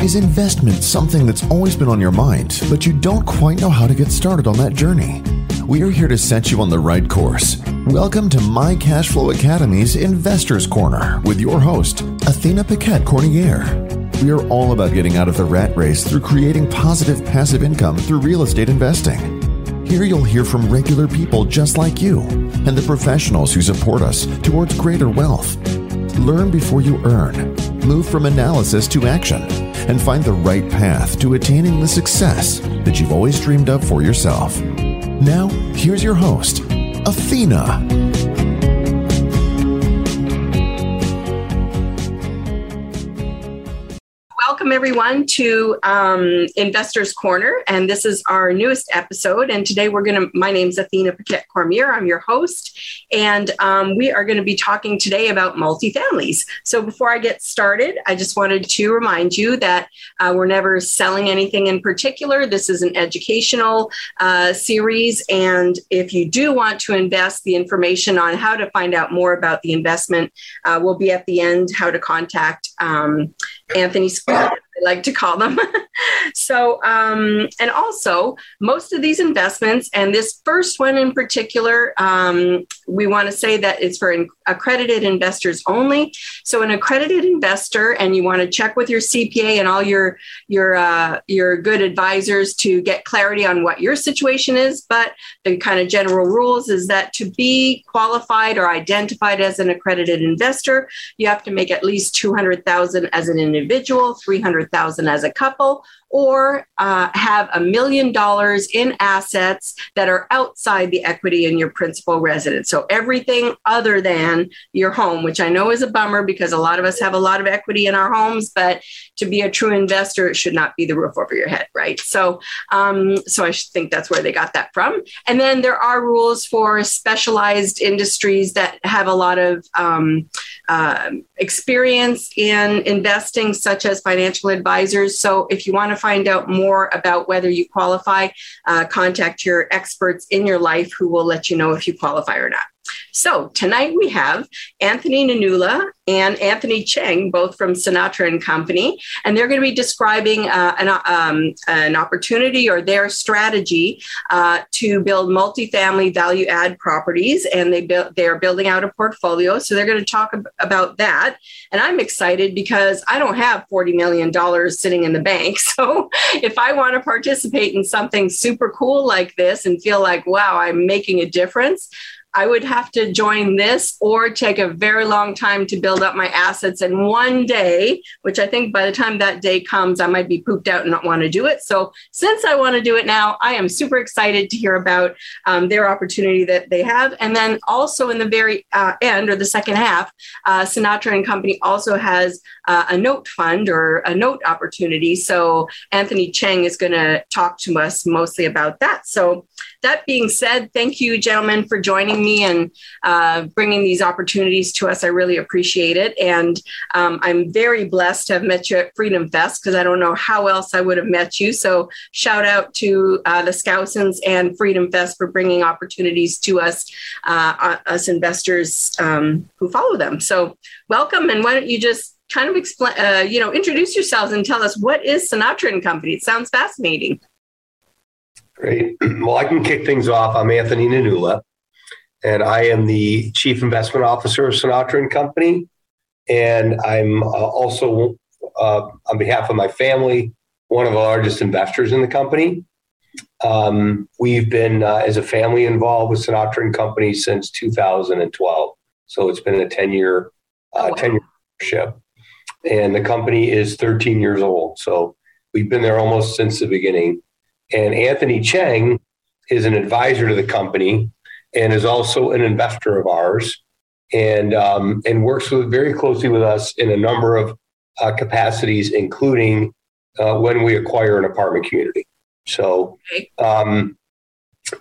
Is investment something that's always been on your mind, but you don't quite know how to get started on that journey? We are here to set you on the right course. Welcome to My Cashflow Academy's Investors Corner with your host, Athena Paquette Cormier. We are all about getting out of the rat race through creating positive passive income through real estate investing. Here you'll hear from regular people just like you and the professionals who support us towards greater wealth. Learn before you earn. Move from analysis to action and find the right path to attaining the success that you've always dreamed of for yourself. Now, here's your host, Athena. Welcome everyone to um, Investors Corner, and this is our newest episode. And today we're going to. My name is Athena Paquette Cormier. I'm your host, and um, we are going to be talking today about multifamilies. So before I get started, I just wanted to remind you that uh, we're never selling anything in particular. This is an educational uh, series, and if you do want to invest, the information on how to find out more about the investment uh, will be at the end. How to contact. Um, Anthony I like to call them. so, um, and also, most of these investments, and this first one in particular, um, we want to say that it's for accredited investors only. So, an accredited investor, and you want to check with your CPA and all your your uh, your good advisors to get clarity on what your situation is. But the kind of general rules is that to be qualified or identified as an accredited investor, you have to make at least two hundred thousand as an individual, three hundred 100,000 as a couple or uh, have a million dollars in assets that are outside the equity in your principal residence. So everything other than your home, which I know is a bummer because a lot of us have a lot of equity in our homes, but to be a true investor, it should not be the roof over your head, right? So, um, so I think that's where they got that from. And then there are rules for specialized industries that have a lot of um, uh, experience in investing, such as financial advisors. So if you want to find out more about whether you qualify, uh, contact your experts in your life who will let you know if you qualify or not. So tonight we have Anthony Nanula and Anthony Cheng, both from Sinatra and Company, and they're going to be describing uh, an, um, an, opportunity or their strategy uh, to build multifamily value add properties, and they build they are building out a portfolio. So they're going to talk ab- about that, and I'm excited because I don't have forty million dollars sitting in the bank. So if I want to participate in something super cool like this and feel like wow, I'm making a difference. I would have to join this or take a very long time to build up my assets. And one day, which I think by the time that day comes, I might be pooped out and not want to do it. So, since I want to do it now, I am super excited to hear about um, their opportunity that they have. And then also in the very uh, end or the second half, uh, Sinatra and Company also has uh, a note fund or a note opportunity. So, Anthony Cheng is going to talk to us mostly about that. So, that being said, thank you, gentlemen, for joining me and uh, bringing these opportunities to us. I really appreciate it. And um, I'm very blessed to have met you at Freedom Fest because I don't know how else I would have met you. So, shout out to uh, the Skousens and Freedom Fest for bringing opportunities to us, uh, us investors um, who follow them. So, welcome. And why don't you just kind of explain, uh, you know, introduce yourselves and tell us what is Sinatra and Company? It sounds fascinating. Great. Well, I can kick things off. I'm Anthony Nanula, and I am the Chief Investment Officer of Sinatra and Company. And I'm uh, also, uh, on behalf of my family, one of the largest investors in the company. Um, we've been, uh, as a family, involved with Sinatra and Company since 2012. So it's been a 10 year, uh, 10 year partnership. And the company is 13 years old. So we've been there almost since the beginning. And Anthony Cheng is an advisor to the company and is also an investor of ours and, um, and works with, very closely with us in a number of uh, capacities, including uh, when we acquire an apartment community. So, um,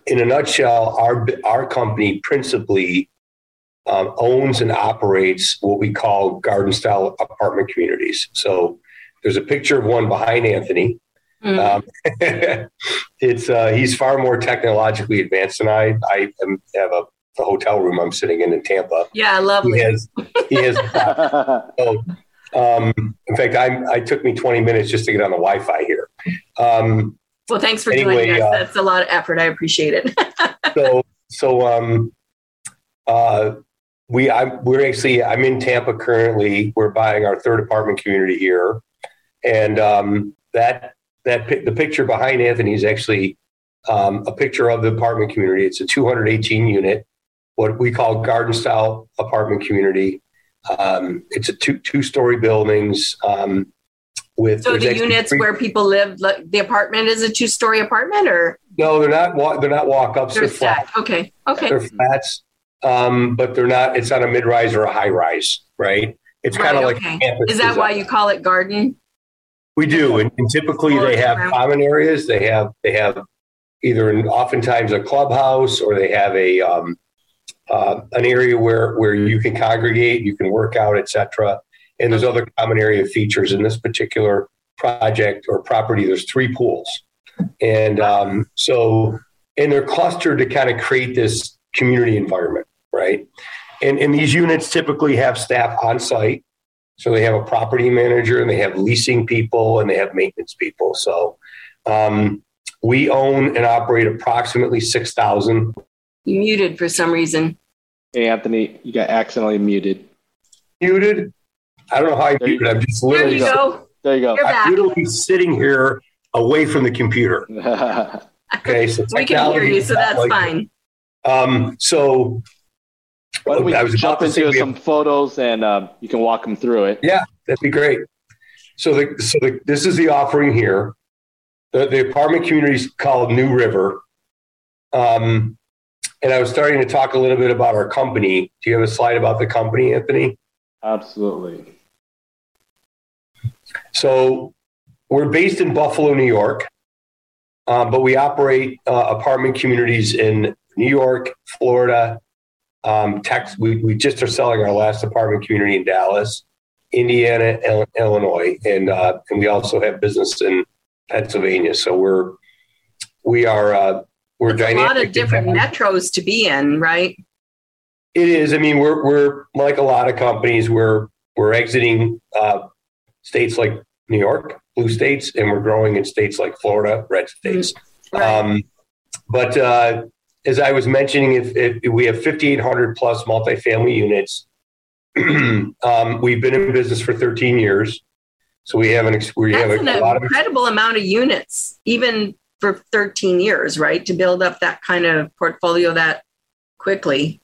in a nutshell, our, our company principally um, owns and operates what we call garden style apartment communities. So, there's a picture of one behind Anthony. Mm. Um, it's uh, he's far more technologically advanced than I. I am, have a, a, hotel room I'm sitting in in Tampa. Yeah, lovely. He has. He has so, Um, in fact, I, I took me 20 minutes just to get on the Wi-Fi here. Um, well, thanks for anyway, joining us. Uh, That's a lot of effort. I appreciate it. so, so um, uh, we I, we're actually I'm in Tampa currently. We're buying our third apartment community here, and um, that that the picture behind Anthony is actually um, a picture of the apartment community. It's a 218 unit, what we call garden style apartment community. Um, it's a two two story buildings. Um, with so the units three, where people live, the apartment is a two story apartment, or no, they're not. They're not walk ups. They're, flats. Okay, okay. They're flats, um, but they're not. It's not a mid rise or a high rise, right? It's right, kind of okay. like. Is that why you call it garden? We do, and, and typically they have common areas. They have they have either in, oftentimes a clubhouse or they have a um, uh, an area where where you can congregate, you can work out, etc. And there's other common area features in this particular project or property. There's three pools, and um, so and they're clustered to kind of create this community environment, right? And and these units typically have staff on site, so they have a property manager and they have leasing people and they have maintenance people. So um, we own and operate approximately six thousand you muted for some reason. Hey, Anthony, you got accidentally muted. Muted? I don't know how I there muted. I'm just literally. There you go. There you go. You're I'm literally sitting here away from the computer. okay, so we can hear you, so that's like fine. Um, so why don't we I was jump into some photos and um, you can walk them through it? Yeah, that'd be great. So, the, so the, this is the offering here. The, the apartment community is called New River. Um, and I was starting to talk a little bit about our company. Do you have a slide about the company, Anthony? Absolutely. So we're based in Buffalo, New York, uh, but we operate uh, apartment communities in New York, Florida, um, Texas. We, we just are selling our last apartment community in Dallas, Indiana, Illinois, and uh, and we also have business in Pennsylvania. So we're we are uh, we're. A lot of different metros to be in, right? It is. I mean, we're we're like a lot of companies. We're we're exiting uh, states like New York, blue states, and we're growing in states like Florida, red mm-hmm. states. Right. Um, but uh, as I was mentioning, if, if we have 5,800 plus multifamily units, um, we've been in business for 13 years. So we have an we That's have a, an lot incredible of, amount of units, even for 13 years, right? To build up that kind of portfolio that quickly.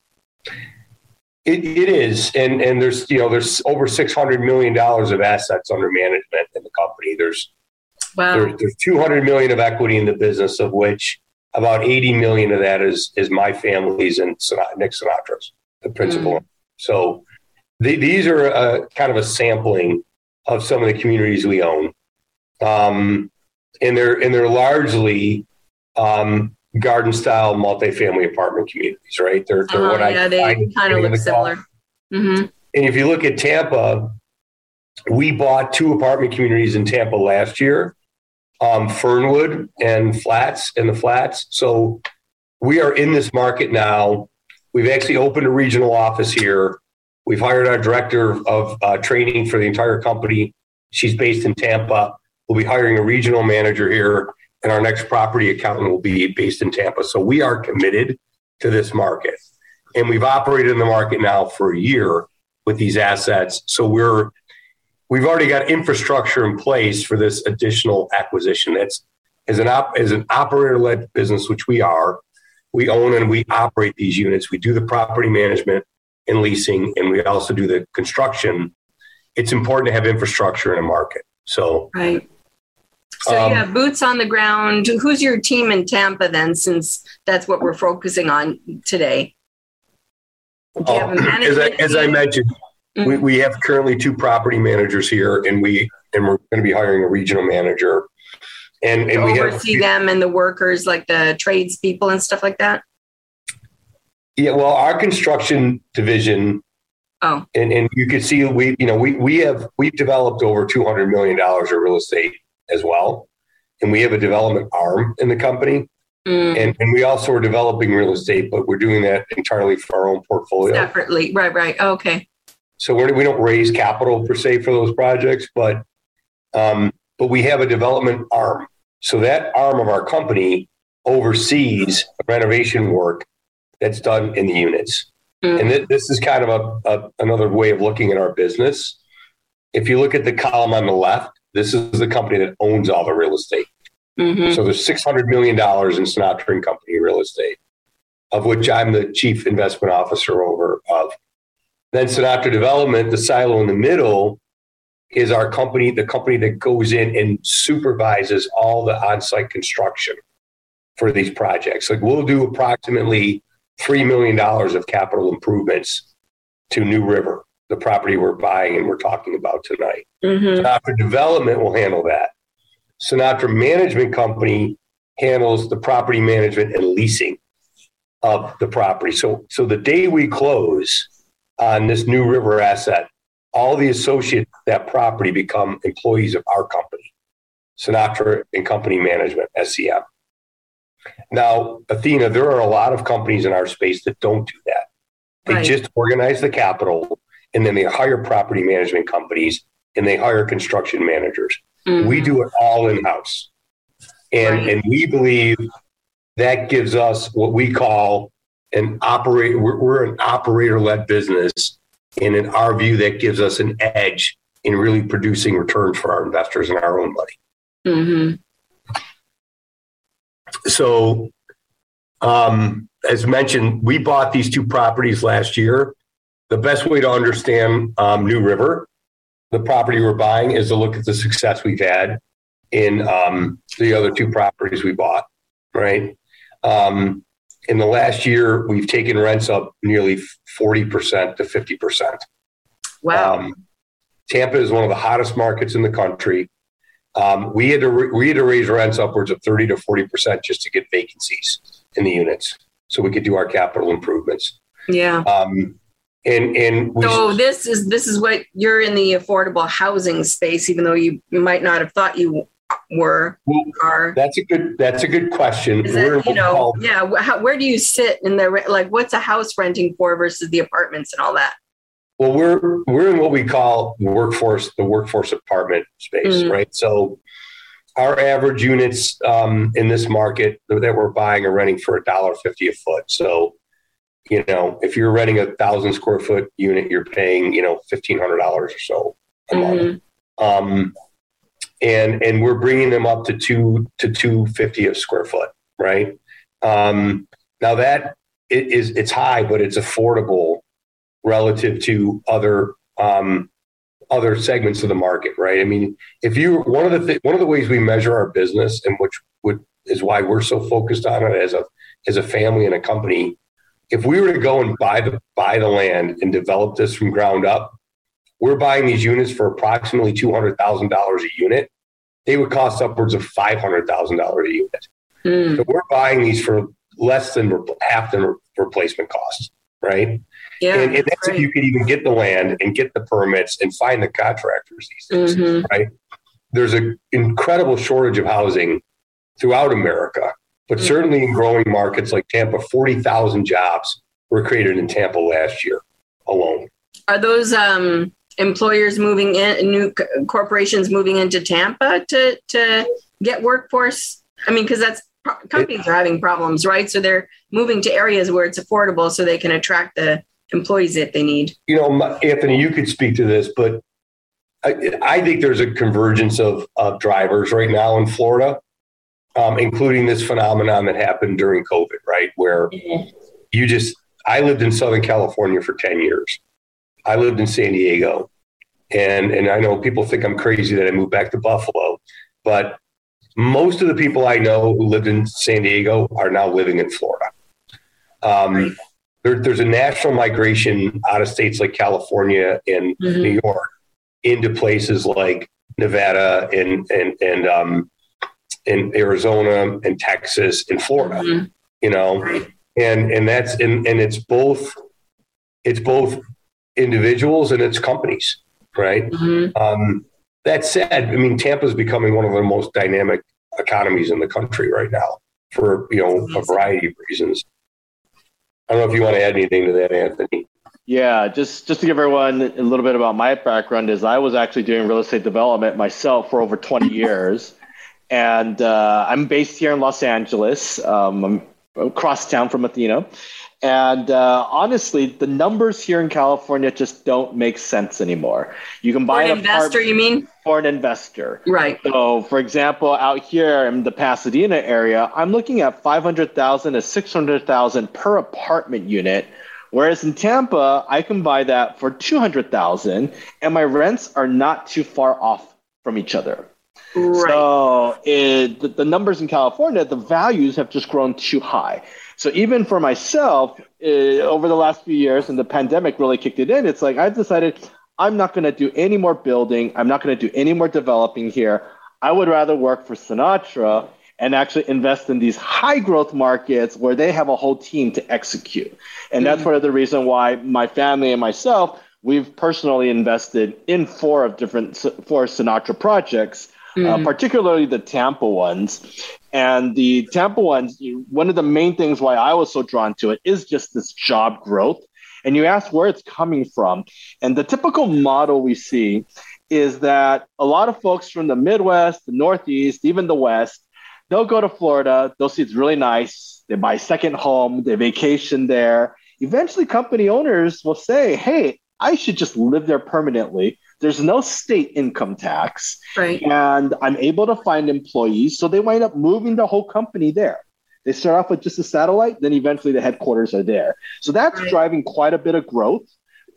It, it is, and and there's you know there's over 600 million dollars of assets under management in the company. There's wow. There, there's 200 million of equity in the business, of which about 80 million of that is is my family's and Nick Sinatra's, the principal. Mm. So the, these are a, kind of a sampling of some of the communities we own. Um, and they're and they're largely um, garden style multifamily apartment communities, right? They're, they're uh, what yeah, I they kind of look similar. Mm-hmm. And if you look at Tampa, we bought two apartment communities in Tampa last year, um, Fernwood and Flats and the Flats. So we are in this market now. We've actually opened a regional office here. We've hired our director of uh, training for the entire company. She's based in Tampa. We'll be hiring a regional manager here, and our next property accountant will be based in Tampa. So we are committed to this market. And we've operated in the market now for a year with these assets. So we're we've already got infrastructure in place for this additional acquisition. That's as an op, as an operator led business, which we are. We own and we operate these units. We do the property management and leasing, and we also do the construction. It's important to have infrastructure in a market. So right. So um, you have boots on the ground. Who's your team in Tampa then, since that's what we're focusing on today? Oh, as, I, as I mentioned, mm-hmm. we, we have currently two property managers here, and we and we're going to be hiring a regional manager. And, and we oversee have, them and the workers, like the tradespeople and stuff like that. Yeah, well, our construction division. Oh. And and you can see we you know we we have we've developed over two hundred million dollars of real estate as well. And we have a development arm in the company. Mm. And, and we also are developing real estate, but we're doing that entirely for our own portfolio. Separately. Right, right. Okay. So we're, we don't raise capital per se for those projects, but um, but we have a development arm. So that arm of our company oversees renovation work that's done in the units. Mm-hmm. And th- this is kind of a, a, another way of looking at our business. If you look at the column on the left, this is the company that owns all the real estate. Mm-hmm. So there's $600 million in Sinatra and Company real estate, of which I'm the chief investment officer over of. Then Sinatra Development, the silo in the middle, is our company, the company that goes in and supervises all the on-site construction for these projects. Like we'll do approximately $3 million of capital improvements to New River, the property we're buying and we're talking about tonight. Mm-hmm. Sinatra Development will handle that. Sinatra Management Company handles the property management and leasing of the property. So, so the day we close, on this New River asset, all the associates that property become employees of our company, Sinatra and Company Management, SCM. Now, Athena, there are a lot of companies in our space that don't do that. They right. just organize the capital and then they hire property management companies and they hire construction managers. Mm-hmm. We do it all in house. And, right. and we believe that gives us what we call an operate we're, we're an operator led business and in our view that gives us an edge in really producing returns for our investors and our own money. Mm-hmm. so um, as mentioned we bought these two properties last year. The best way to understand um, new river the property we're buying is to look at the success we've had in um, the other two properties we bought right? Um, in the last year, we've taken rents up nearly 40% to 50%. Wow. Um, Tampa is one of the hottest markets in the country. Um, we had to re- we had to raise rents upwards of 30 to 40% just to get vacancies in the units so we could do our capital improvements. Yeah. Um, and and we, so this is this is what you're in the affordable housing space, even though you, you might not have thought you were well, are. that's a good that's a good question. That, you know yeah how, where do you sit in the like what's a house renting for versus the apartments and all that? Well we're we're in what we call workforce the workforce apartment space mm-hmm. right? So our average units um, in this market that we're buying are renting for a dollar fifty a foot. So you know if you're renting a thousand square foot unit you're paying you know fifteen hundred dollars or so a mm-hmm. month um, and and we're bringing them up to two to two fifty a square foot, right? Um, now that it is it's high, but it's affordable relative to other um, other segments of the market, right? I mean, if you one of the th- one of the ways we measure our business, and which would is why we're so focused on it as a as a family and a company. If we were to go and buy the buy the land and develop this from ground up, we're buying these units for approximately two hundred thousand dollars a unit they would cost upwards of five hundred thousand dollars a unit. Mm. So we're buying these for less than half the replacement cost, right? Yeah, and, and that's right. if you could even get the land and get the permits and find the contractors these days, mm-hmm. right? There's an incredible shortage of housing throughout America, but mm-hmm. certainly in growing markets like Tampa, forty thousand jobs were created in Tampa last year alone. Are those um, employers moving in, new corporations moving into Tampa to to get workforce? I mean, because that's companies are having problems, right? So they're moving to areas where it's affordable, so they can attract the employees that they need. You know, Anthony, you could speak to this, but I, I think there's a convergence of, of drivers right now in Florida, um, including this phenomenon that happened during COVID, right? Where mm-hmm. you just, I lived in Southern California for 10 years. I lived in San Diego, and and I know people think I'm crazy that I moved back to Buffalo, but most of the people I know who lived in San Diego are now living in Florida. Um, there, there's a national migration out of states like California and mm-hmm. New York into places like Nevada and and and um, in Arizona and Texas and Florida. Mm-hmm. You know, and and that's and and it's both it's both individuals and its companies, right? Mm-hmm. Um, that said, I mean, Tampa is becoming one of the most dynamic economies in the country right now for you know a variety of reasons. I don't know if you want to add anything to that, Anthony. Yeah, just just to give everyone a little bit about my background is I was actually doing real estate development myself for over 20 years, and uh, I'm based here in Los Angeles. Um, I'm across town from Athena, and uh, honestly, the numbers here in California just don't make sense anymore. You can buy for an investor, you mean? For an investor, right? So, for example, out here in the Pasadena area, I'm looking at 500,000 to 600,000 per apartment unit Whereas in Tampa, I can buy that for 200,000 and my rents are not too far off from each other. Right. So it, the, the, numbers in California, the values have just grown too high. So even for myself, uh, over the last few years, and the pandemic really kicked it in, it's like I've decided I'm not going to do any more building. I'm not going to do any more developing here. I would rather work for Sinatra and actually invest in these high growth markets where they have a whole team to execute. And that's mm-hmm. part of the reason why my family and myself, we've personally invested in four of different four Sinatra projects, uh, mm-hmm. uh, particularly the Tampa ones. And the Tampa ones, one of the main things why I was so drawn to it is just this job growth. And you ask where it's coming from. And the typical model we see is that a lot of folks from the Midwest, the Northeast, even the West, they'll go to Florida. They'll see it's really nice. They buy a second home. They vacation there. Eventually, company owners will say, "Hey, I should just live there permanently." There's no state income tax, right. and I'm able to find employees. So they wind up moving the whole company there. They start off with just a satellite, then eventually the headquarters are there. So that's right. driving quite a bit of growth.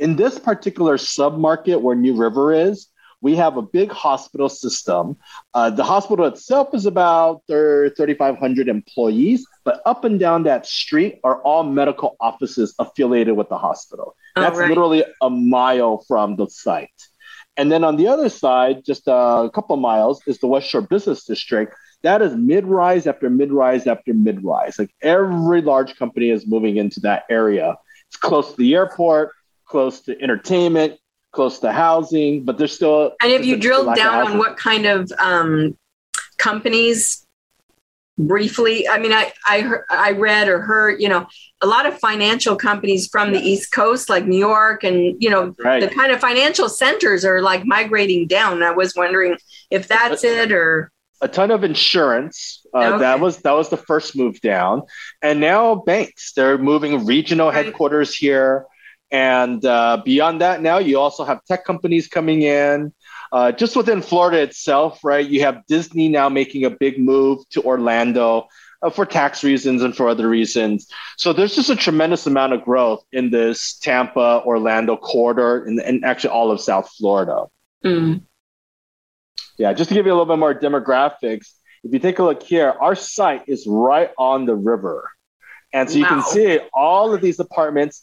In this particular sub market where New River is, we have a big hospital system. Uh, the hospital itself is about 3,500 employees, but up and down that street are all medical offices affiliated with the hospital. That's right. literally a mile from the site. And then on the other side, just a couple miles, is the West Shore Business District. That is mid rise after mid rise after mid rise. Like every large company is moving into that area. It's close to the airport, close to entertainment, close to housing, but there's still. And if you drilled down on what kind of um, companies briefly i mean i I, heard, I read or heard you know a lot of financial companies from the east coast like new york and you know right. the kind of financial centers are like migrating down i was wondering if that's it or a ton of insurance uh, okay. that was that was the first move down and now banks they're moving regional right. headquarters here and uh, beyond that, now you also have tech companies coming in. Uh, just within Florida itself, right? You have Disney now making a big move to Orlando uh, for tax reasons and for other reasons. So there's just a tremendous amount of growth in this Tampa Orlando corridor and, and actually all of South Florida. Mm. Yeah, just to give you a little bit more demographics, if you take a look here, our site is right on the river. And so wow. you can see all of these apartments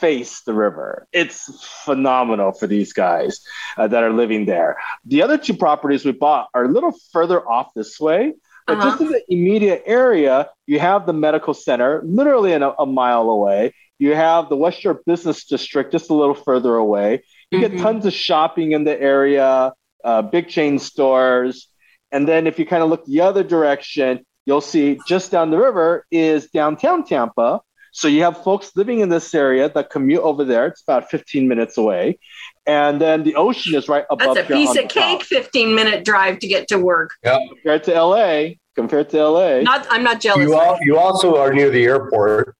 face the river. It's phenomenal for these guys uh, that are living there. The other two properties we bought are a little further off this way, but uh-huh. just in the immediate area, you have the medical center, literally a, a, mile away. You have the West Shore Business District, just a little further away. You mm-hmm. get tons of shopping in the area, uh, big chain stores. And then if you kind of look the other direction, you'll see just down the river is downtown Tampa, so you have folks living in this area that commute over there. It's about 15 minutes away. And then the ocean is right above. That's a piece of cake, top. 15 minute drive to get to work. Yeah. Compared to LA, compared to LA. Not, I'm not jealous. You, all, you also are near the airport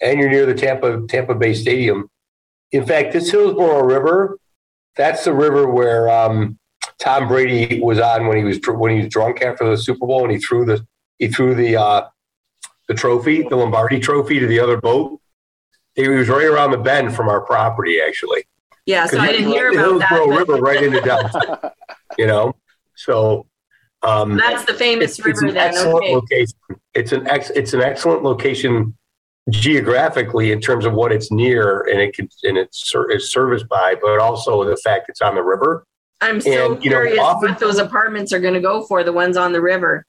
and you're near the Tampa, Tampa Bay Stadium. In fact, this Hillsborough River, that's the river where um, Tom Brady was on when he was when he was drunk after the Super Bowl and he threw the he threw the uh, the trophy, the Lombardi trophy to the other boat. He was right around the bend from our property, actually. Yeah, so I didn't hear about that. But... River right into downtown, you know? So um, that's the famous it's, river. It's an then. excellent okay. location. It's an ex, it's an excellent location geographically in terms of what it's near and it can and it's, it's serviced by, but also the fact it's on the river. I'm so and, curious know, often, what those apartments are going to go for. The ones on the river.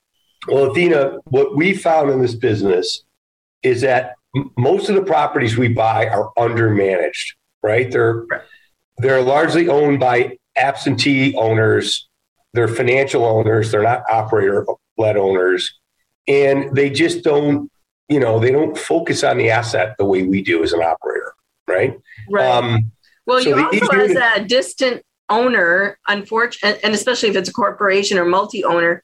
Well, Athena, what we found in this business is that most of the properties we buy are undermanaged, right? They're they're largely owned by absentee owners. They're financial owners. They're not operator led owners, and they just don't, you know, they don't focus on the asset the way we do as an operator, right? Right. Um, well, so you also, as a distant owner, unfortunate, and especially if it's a corporation or multi-owner,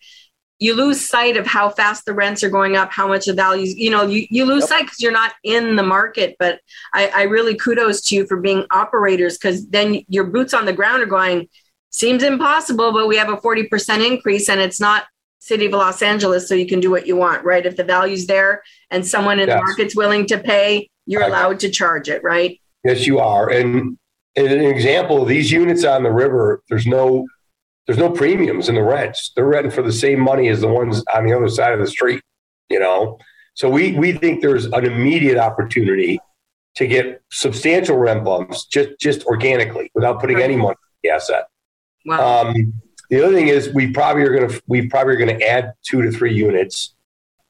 you lose sight of how fast the rents are going up, how much the values, you know, you, you lose yep. sight because you're not in the market. But I, I really kudos to you for being operators because then your boots on the ground are going, seems impossible, but we have a 40% increase and it's not city of Los Angeles, so you can do what you want, right? If the value's there and someone in yes. the market's willing to pay, you're allowed to charge it, right? Yes, you are. And, and an example, these units on the river, there's no there's no premiums in the rents. They're renting for the same money as the ones on the other side of the street, you know? So we, we think there's an immediate opportunity to get substantial rent bumps just, just organically without putting any money in the asset. Wow. Um, the other thing is we probably are going to, we probably are going to add two to three units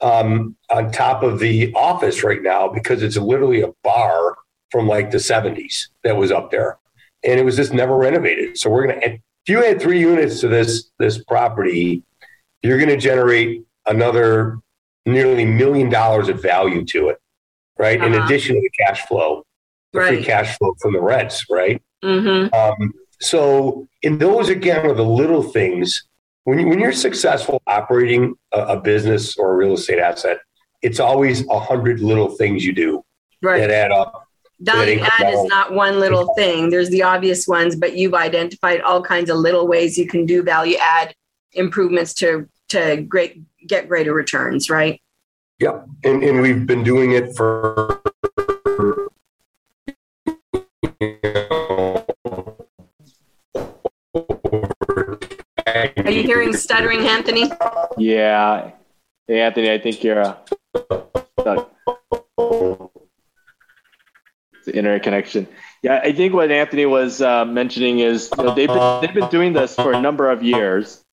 um, on top of the office right now because it's literally a bar from like the 70s that was up there and it was just never renovated. So we're going to if you add three units to this this property, you're going to generate another nearly million dollars of value to it, right? Uh-huh. In addition to the cash flow, the right. free cash flow from the rents, right? Mm-hmm. Um, so, in those again are the little things. When you, when you're successful operating a, a business or a real estate asset, it's always a hundred little things you do right. that add up Value add is not one little thing. There's the obvious ones, but you've identified all kinds of little ways you can do value add improvements to to great get greater returns, right? Yep. And and we've been doing it for Are you hearing stuttering, Anthony? Yeah. Hey, Anthony, I think you're uh, the internet connection. Yeah, I think what Anthony was uh, mentioning is you know, they've been they've been doing this for a number of years,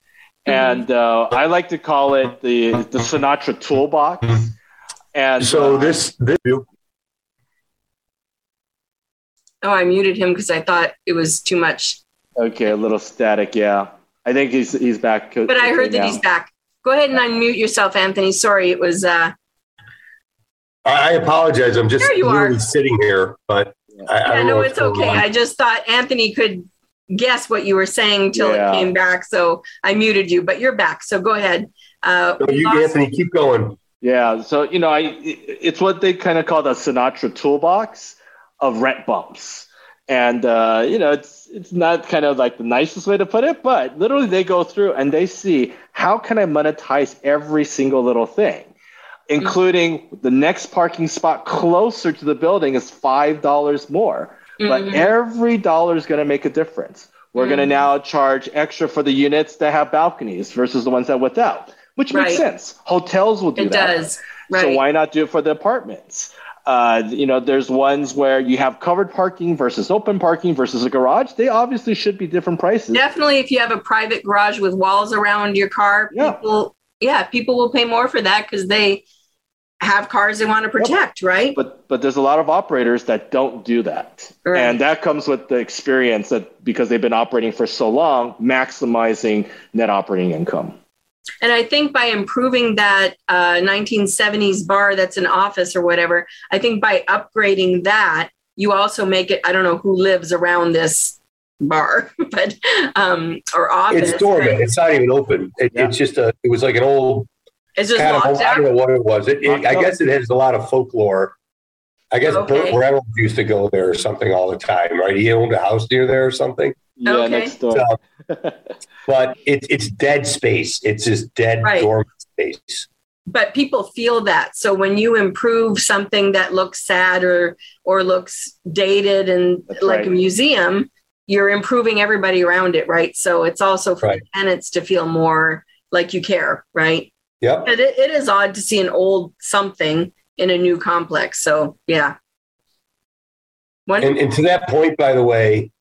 and uh, I like to call it the the Sinatra toolbox. And so uh, this this. Oh, I muted him because I thought it was too much. Okay, a little static. Yeah, I think he's he's back. But I heard that now. he's back. Go ahead and unmute yourself, Anthony. Sorry, it was uh, I apologize. I'm just literally sitting here, but I, yeah, I no, it's okay. On. I just thought Anthony could guess what you were saying till yeah. it came back, so I muted you. But you're back, so go ahead. Uh, no, you, Anthony, keep going. Yeah, so you know, I it's what they kind of call the Sinatra toolbox of rent bumps, and uh, you know, it's it's not kind of like the nicest way to put it, but literally they go through and they see how can I monetize every single little thing including the next parking spot closer to the building is $5 more. Mm-hmm. But every dollar is going to make a difference. We're mm-hmm. going to now charge extra for the units that have balconies versus the ones that without, which right. makes sense. Hotels will do it that. It does. Right. So why not do it for the apartments? Uh, you know, there's ones where you have covered parking versus open parking versus a garage. They obviously should be different prices. Definitely, if you have a private garage with walls around your car, yeah. people, yeah, people will pay more for that because they have cars they want to protect, yep. right? But but there's a lot of operators that don't do that, right. and that comes with the experience that because they've been operating for so long, maximizing net operating income. And I think by improving that uh, 1970s bar that's an office or whatever, I think by upgrading that, you also make it. I don't know who lives around this bar, but um, or office. It's dormant. Right? It's not even open. It, yeah. It's just a. It was like an old It's just kind of, I don't know what it was. It, it, I guess it has a lot of folklore. I guess okay. Burt Reynolds used to go there or something all the time, right? He owned a house near there or something. Yeah, okay. next door. So, but it, it's dead space. It's just dead right. dormant space. But people feel that. So when you improve something that looks sad or or looks dated and That's like right. a museum, you're improving everybody around it, right? So it's also for right. tenants to feel more like you care, right? Yeah. It, it is odd to see an old something in a new complex. So, yeah. And, and to that point, by the way,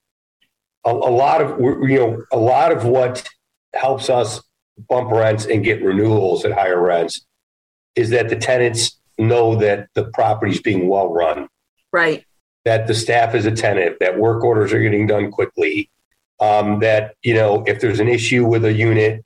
a, a lot of you know a lot of what helps us bump rents and get renewals at higher rents is that the tenants know that the property's being well run. Right. That the staff is attentive, that work orders are getting done quickly, um, that you know if there's an issue with a unit,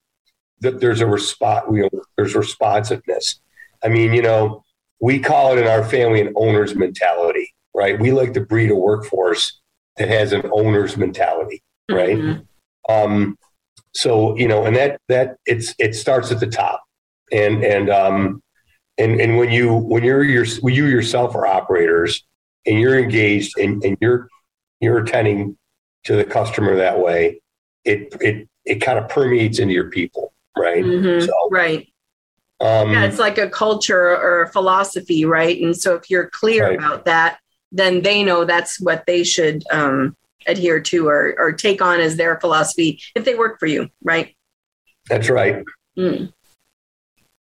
that there's a response, you know, there's responsiveness. I mean, you know, we call it in our family an owner's mentality. right? We like to breed a workforce that has an owner's mentality, right? Mm-hmm. Um, so you know, and that that it's it starts at the top, and and um, and and when you when you're your when you yourself are operators and you're engaged and, and you're you're attending to the customer that way, it it it kind of permeates into your people, right? Mm-hmm. So, right. Um, yeah, it's like a culture or a philosophy, right? And so if you're clear right. about that, then they know that's what they should um, adhere to or, or take on as their philosophy if they work for you, right? That's right. Mm.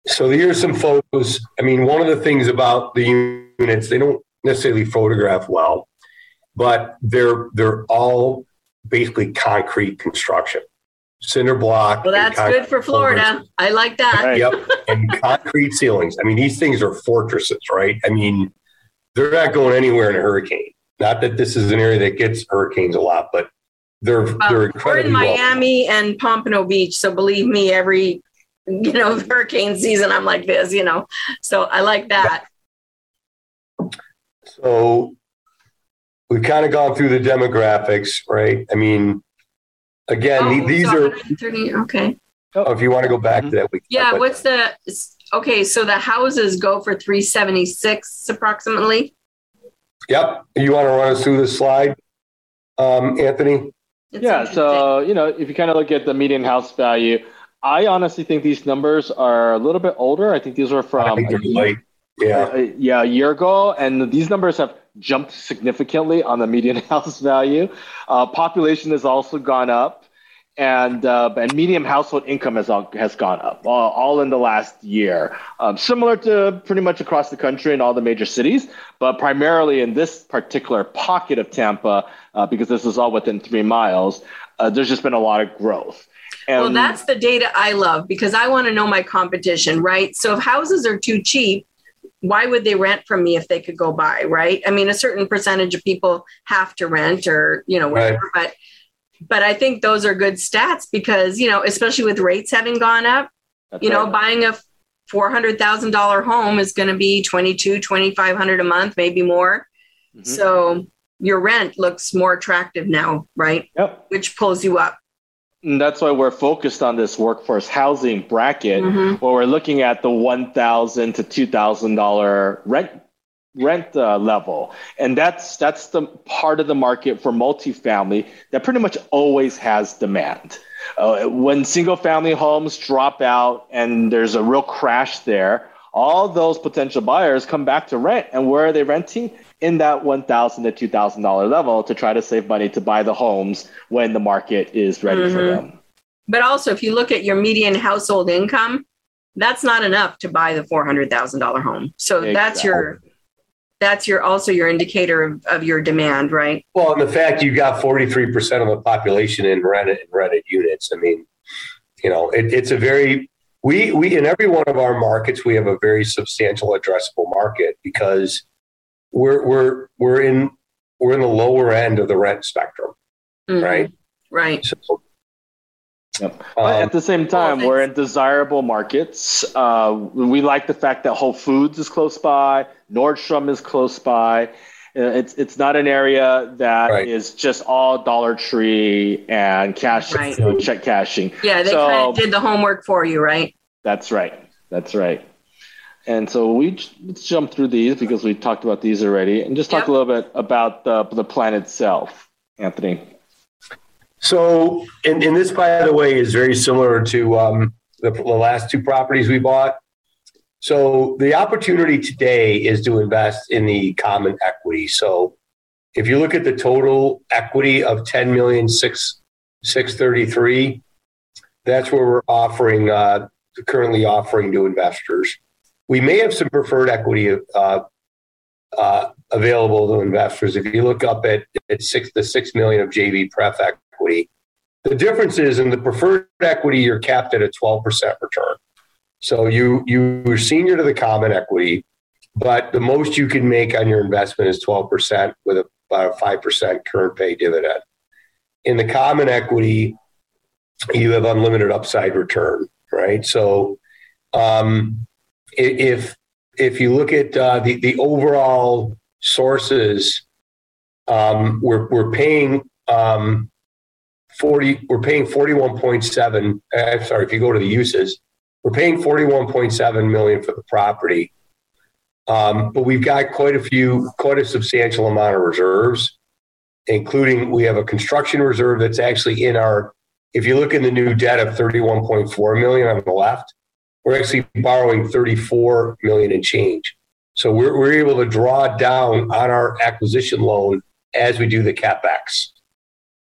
So here's some photos. I mean, one of the things about the units, they don't necessarily photograph well, but they're they're all basically concrete construction, cinder block. Well, that's good for Florida. I like that. Right. Yep, and concrete ceilings. I mean, these things are fortresses, right? I mean, they're not going anywhere in a hurricane. Not that this is an area that gets hurricanes a lot, but they're well, they're incredibly. We're in Miami well. and Pompano Beach, so believe me, every you know hurricane season, I'm like this, you know. So I like that. So we've kind of gone through the demographics, right? I mean, again, oh, these so are okay. Oh, if you want to go back mm-hmm. to that, we yeah. What's the okay? So the houses go for three seventy six approximately. Yep. You want to run us through this slide, um, Anthony? It's yeah. So you know, if you kind of look at the median house value, I honestly think these numbers are a little bit older. I think these were from a, yeah, uh, yeah, a year ago, and these numbers have jumped significantly on the median house value. Uh, population has also gone up, and uh, and median household income has has gone up all, all in the last year. Um, similar to pretty much across the country in all the major cities, but primarily in this particular pocket of Tampa, uh, because this is all within three miles. Uh, there's just been a lot of growth. And well, that's the data I love because I want to know my competition, right? So if houses are too cheap, why would they rent from me if they could go buy, right? I mean, a certain percentage of people have to rent or, you know, whatever, right. but but I think those are good stats because, you know, especially with rates having gone up, That's you know, buying a $400,000 home is going to be 22, 2500 a month, maybe more. Mm-hmm. So your rent looks more attractive now, right? Yep. Which pulls you up. And that's why we're focused on this workforce housing bracket, mm-hmm. where we're looking at the one thousand to two thousand dollar rent rent uh, level, and that's that's the part of the market for multifamily that pretty much always has demand. Uh, when single family homes drop out and there's a real crash there, all those potential buyers come back to rent, and where are they renting? In that 1,000 to $2,000 level to try to save money to buy the homes when the market is ready mm-hmm. for them. But also, if you look at your median household income, that's not enough to buy the $400,000 home. So exactly. that's your that's your also your indicator of, of your demand, right? Well, and the fact you've got 43% of the population in rented rented units. I mean, you know, it, it's a very we we in every one of our markets we have a very substantial addressable market because we're we're we're in we're in the lower end of the rent spectrum, mm-hmm. right? Right. So, Yep. But um, at the same time, well, we're in desirable markets. Uh, we like the fact that Whole Foods is close by, Nordstrom is close by. Uh, it's it's not an area that right. is just all Dollar Tree and cash, right. you know, check cashing. Yeah, they so, kind of did the homework for you, right? That's right. That's right. And so we let's jump through these because we talked about these already, and just talk yep. a little bit about the the plan itself, Anthony. So, and, and this, by the way, is very similar to um, the, the last two properties we bought. So, the opportunity today is to invest in the common equity. So, if you look at the total equity of ten million six six thirty three, that's where we're offering uh, currently offering to investors. We may have some preferred equity uh, uh, available to investors. If you look up at, at six, the six million of JV pref equity, the difference is in the preferred equity, you're capped at a 12% return. So you you're senior to the common equity, but the most you can make on your investment is 12% with a, about a 5% current pay dividend. In the common equity, you have unlimited upside return, right? So um, if if you look at uh, the the overall sources, um, we're we're paying um, forty. We're paying forty one point seven. I'm sorry. If you go to the uses, we're paying forty one point seven million for the property, um, but we've got quite a few, quite a substantial amount of reserves, including we have a construction reserve that's actually in our. If you look in the new debt of thirty one point four million on the left, we're actually borrowing thirty four million and change. So we're, we're able to draw down on our acquisition loan as we do the capex,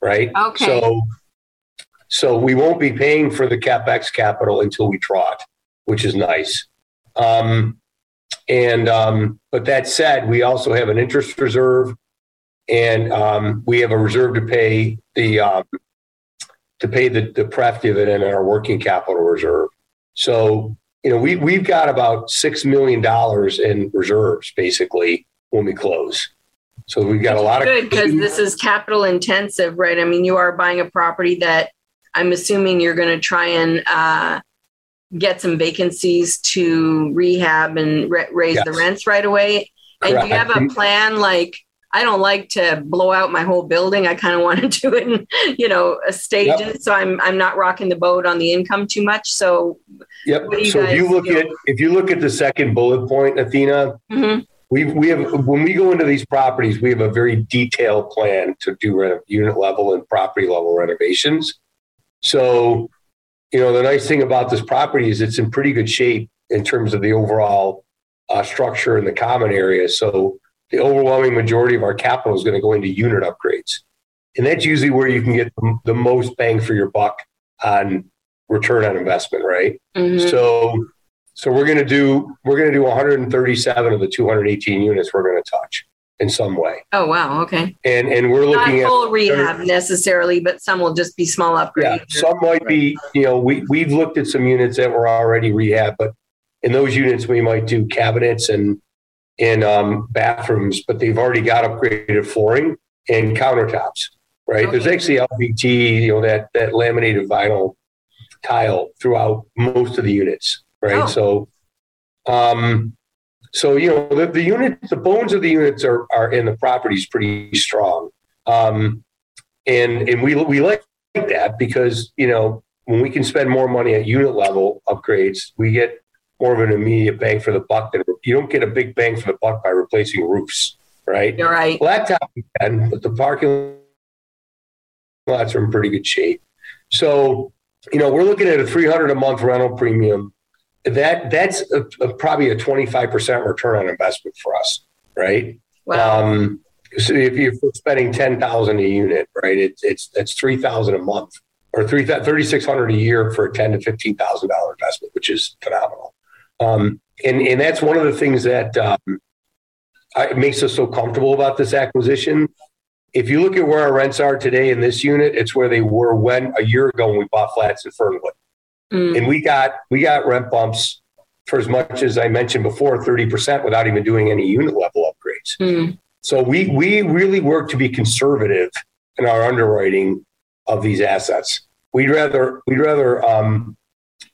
right? Okay. So, so we won't be paying for the capex capital until we draw it, which is nice. Um, and um, but that said, we also have an interest reserve, and um, we have a reserve to pay the um, to pay the the pref dividend and our working capital reserve. So you know, we we've got about six million dollars in reserves basically when we close. So we've got a lot Good of because this is capital intensive, right? I mean, you are buying a property that I'm assuming you're going to try and uh, get some vacancies to rehab and ra- raise the rents right away. And do you have a plan like? I don't like to blow out my whole building. I kind of want to do it in, you know, a stages. So I'm I'm not rocking the boat on the income too much. So Yep. What do you So if you look do? at if you look at the second bullet point, Athena, mhm. we we have when we go into these properties, we have a very detailed plan to do unit level and property level renovations. So, you know, the nice thing about this property is it's in pretty good shape in terms of the overall uh, structure and the common area. So, the overwhelming majority of our capital is going to go into unit upgrades, and that's usually where you can get the, most bang for your buck on return on investment, right? Mhm. So, so we're going to do we're going to do 137 of the 218 units we're going to touch in some way, oh wow, okay. and and we're Not looking at full rehab necessarily, but some will just be small yeah, upgrades. some might be you know we we've looked at some units that were already rehab, but in those units we might do cabinets and and um, bathrooms, but they've already got upgraded flooring and countertops. Right? There's actually LVT, you know that that laminated vinyl tile throughout most of the units. Right? Oh. So, um, so you know the, the unit, the bones of the units are are in the properties pretty strong. Um, and and we we like that because you know when we can spend more money at unit level upgrades, we get more of an immediate bang for the buck. Than you don't get a big bang for the buck by replacing roofs, right? You're right. Blacktop we can, but the parking lots are in pretty good shape. So you know we're looking at a three hundred a month rental premium. That that's a, a, probably a twenty five percent return on investment for us, right? Wow. Um, so if you're spending ten thousand a unit, right, it's it's that's three thousand a month or three thirty six hundred a year for a ten to fifteen thousand dollar investment, which is phenomenal. Um, and and that's one of the things that um, I, makes us so comfortable about this acquisition. If you look at where our rents are today in this unit, it's where they were when a year ago when we bought flats in Fernwood Mm. and we got we got rent bumps for as much as I mentioned before, thirty percent without even doing any unit level upgrades. Mm. So we we really work to be conservative in our underwriting of these assets. We'd rather we'd rather um,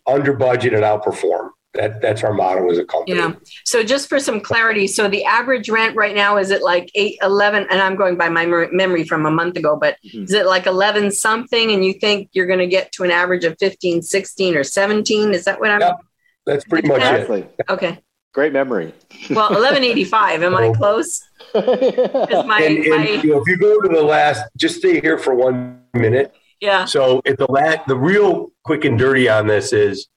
under budget and outperform. That that's our motto as a company. Yeah. So just for some clarity, so the average rent right now is it like eight, 11, and I'm going by my memory from a month ago, but Mhm. is it like 11 something and you think you're going to get to an average of 15, 16 or 17? Is that what I'm Yep. That's pretty much it. Exactly. Okay. Great memory. Well, 1185. Am I close? My, And, and my you know, if you go to the last, just stay here for one minute. yeah. So at the la- the real quick and dirty on this is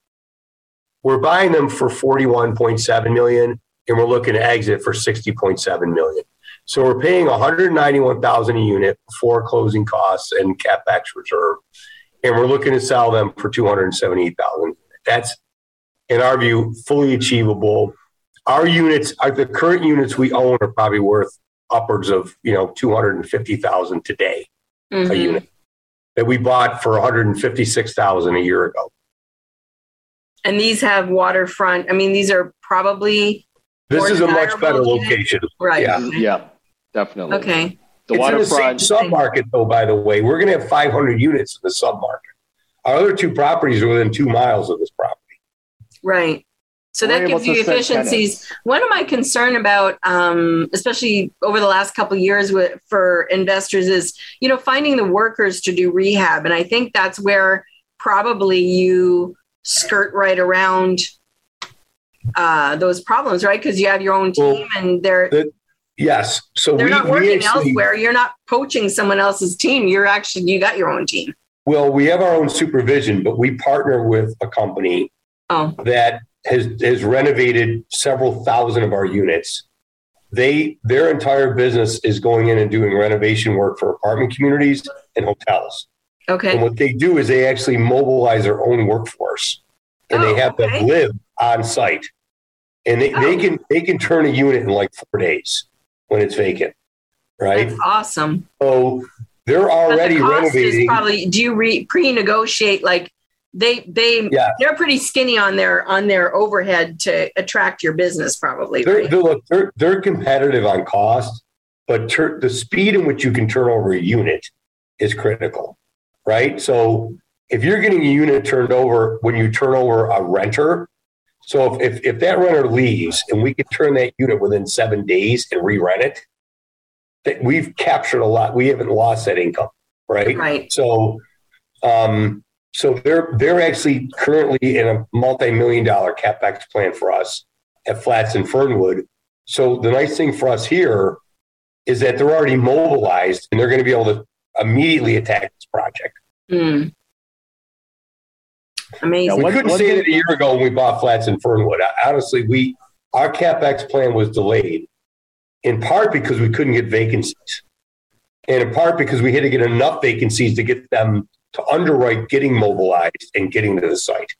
we're buying them for 41.7 million and we're looking to exit for 60.7 million. So we're paying 191,000 a unit for closing costs and capex reserve and we're looking to sell them for 278,000. That's in our view fully achievable. Our units, are the current units we own are probably worth upwards of, you know, 250,000 today a Mhm. unit that we bought for 156,000 a year ago. And these have waterfront. I mean, these are probably This is a much better unit? location. right. Yeah. yeah, definitely. Okay. The it's in the same waterfront. sub-market though, by the way. We're going to have 500 units in the sub-market. Our other two properties are within two miles of this property. Right. So that gives you efficiencies. One of my concern about, um, especially over the last couple years with, for investors, is you know finding the workers to do rehab, and I think that's where probably you skirt right around uh, those problems, right? Because you have your own team, well, and they're the, yes, so they're we, not working actually, elsewhere. You're not poaching someone else's team. You're actually you got your own team. Well, we have our own supervision, but we partner with a company oh. that has has renovated several thousand of our units. They their entire business is going in and doing renovation work for apartment communities and hotels. Okay. And what they do is they actually mobilize their own workforce, and oh, they have okay. them live on site, and they, oh. they can they can turn a unit in like four days when it's vacant. Right. That's awesome. So they're already the renovating. probably do you re, pre-negotiate like they they yeah. they're pretty skinny on their on their overhead to attract your business probably they're, right? they're, they're, they're competitive on cost but ter- the speed in which you can turn over a unit is critical right? So if you're getting a unit turned over when you turn over a renter so if, if, if that renter leaves and we can turn that unit within seven days and re-rent it that we've captured a lot we haven't lost that income right? Right. So um so they're they're actually currently in a multi-million dollar capex plan for us at Flats and Fernwood. So the nice thing for us here is that they're already mobilized and they're going to be able to immediately attack this project. Mm. Amazing. Now, we couldn't say it a year ago when we bought Flats in Fernwood. Honestly, we our capex plan was delayed in part because we couldn't get vacancies, and in part because we had to get enough vacancies to get them to underwrite getting mobilized and getting to the site.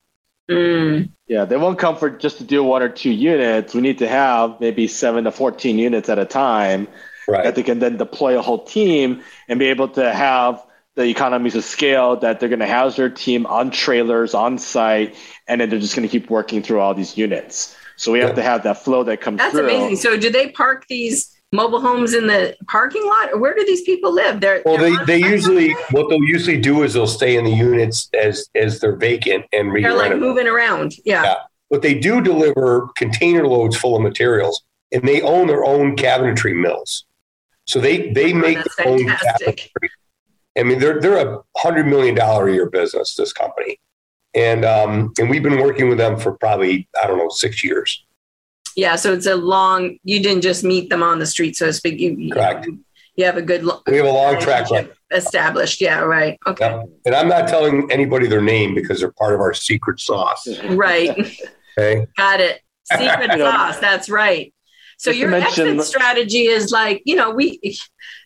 Mm. Yeah, they won't come for just to do one or two units. We need to have maybe seven to 14 units at a time right. that they can then deploy a whole team and be able to have the economies of scale that they're going to house their team on trailers on site, and then they're just going to keep working through all these units. So we have to have that flow that comes That's through. amazing. So do they park these mobile homes in the parking lot? Where do these people live? They're well, they're they, they usually what they'll usually do is they'll stay in the units as as they're vacant and they're like moving around. Yeah. yeah. But they do deliver container loads full of materials, and they own their own cabinetry mills. So they they oh, make their own cabinetry. I mean, they're they're a hundred million dollar a year business. This company, and um, and we've been working with them for probably I don't know six years. Yeah, so it's a long. You didn't just meet them on the street, so to speak. You, Correct. You, you have a good. We have a long track record established. Yeah, right. Okay. Yep. And I'm not telling anybody their name because they're part of our secret sauce. Right. okay. Got it. Secret sauce. That's right. So Just your mention- exit strategy is like you know we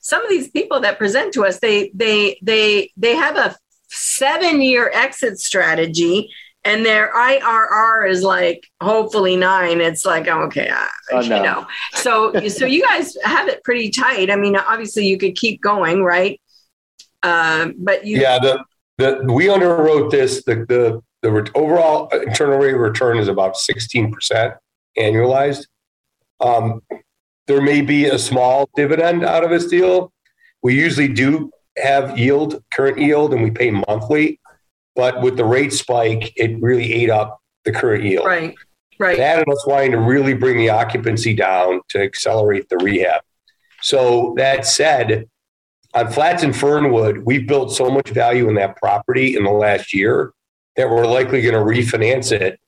some of these people that present to us they they they they have a seven year exit strategy and their IRR is like hopefully nine. It's like oh, okay, I, oh, no. you know. So so you guys have it pretty tight. I mean, obviously you could keep going, right? Uh, but you yeah the the we underwrote this the the the overall internal rate of return is about sixteen percent annualized. Um, there may be a small dividend out of this deal. We usually do have yield, current yield, and we pay monthly. But with the rate spike, it really ate up the current yield. Right. Right. That and us wanting to really bring the occupancy down to accelerate the rehab. So that said, on Flats and Fernwood, we've built so much value in that property in the last year that we're likely going to refinance it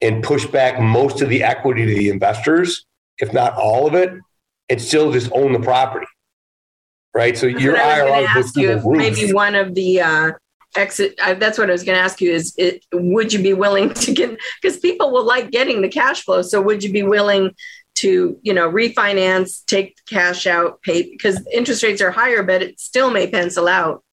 and push back most of the equity to the investors, if not all of it, and still just own the property. Right. So your IRR goes through the roof. Maybe one of the uh, exit I, that's what i was going to ask you is it, would you be willing to get because people will like getting the cash flow so would you be willing to you know refinance take cash out pay because interest rates are higher but it still may pencil out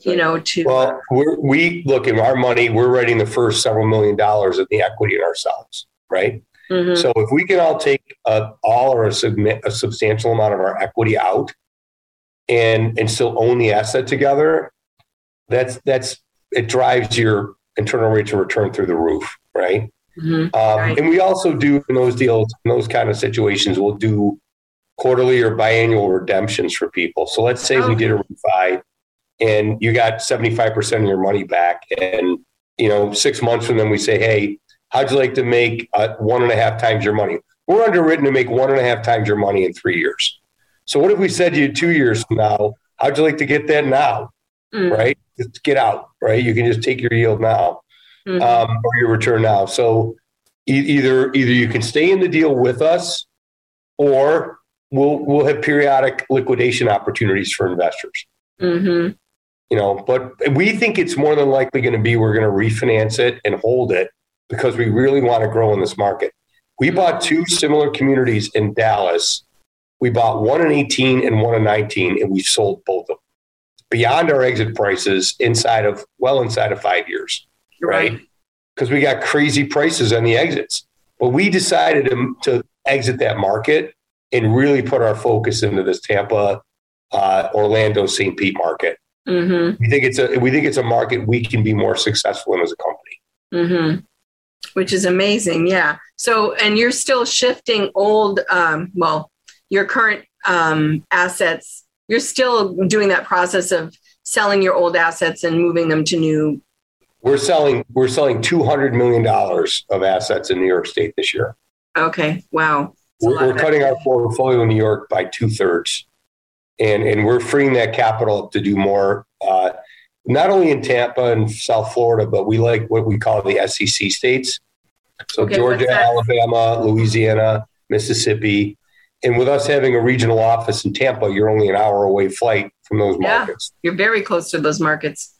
you know to well we're, we look at our money we're writing the first several million dollars of the equity in ourselves right mm-hmm. so if we can all take a, all or a, a substantial amount of our equity out and and still own the asset together that's that's it drives your internal rates of return through the roof, right? Mm-hmm. Um, right. And we also do in those deals, in those kind of situations, we'll do quarterly or biannual redemptions for people. So let's say we did a refi and you got 75% of your money back and you know, six months from then we say, Hey, how'd you like to make uh, one and a half times your money? We're underwritten to make one and a half times your money in three years. So what if we said to you two years from now, how'd you like to get that now? Mm. Right? Just get out, right? You can just take your yield now mm-hmm. um, or your return now. So e- either either you can stay in the deal with us or we'll we'll have periodic liquidation opportunities for investors. Mm-hmm. You know, but we think it's more than likely going to be we're going to refinance it and hold it because we really want to grow in this market. We bought two similar communities in Dallas. We bought one in 18 and one in 19, and we sold both of them beyond our exit prices inside of well inside of five years, right? Because right? we got crazy prices on the exits. But we decided to, to exit that market and really put our focus into this Tampa, uh, Orlando, St. Pete market. Mm-hmm. We think it's a we think it's a market we can be more successful in as a company. Mm-hmm which is amazing. Yeah. So, and you're still shifting old, um, well, your current um, assets, you're still doing that process of selling your old assets and moving them to new. We're selling, we're selling $200 million of assets in New York State this year. Okay. Wow. We're, we're cutting our portfolio in New York by two thirds. And, and we're freeing that capital to do more uh, not only in Tampa and South Florida, but we like what we call the SEC states. So okay, Georgia, Alabama, Louisiana, Mississippi. And with us having a regional office in Tampa, you're only an hour away flight from those yeah, markets. You're very close to those markets.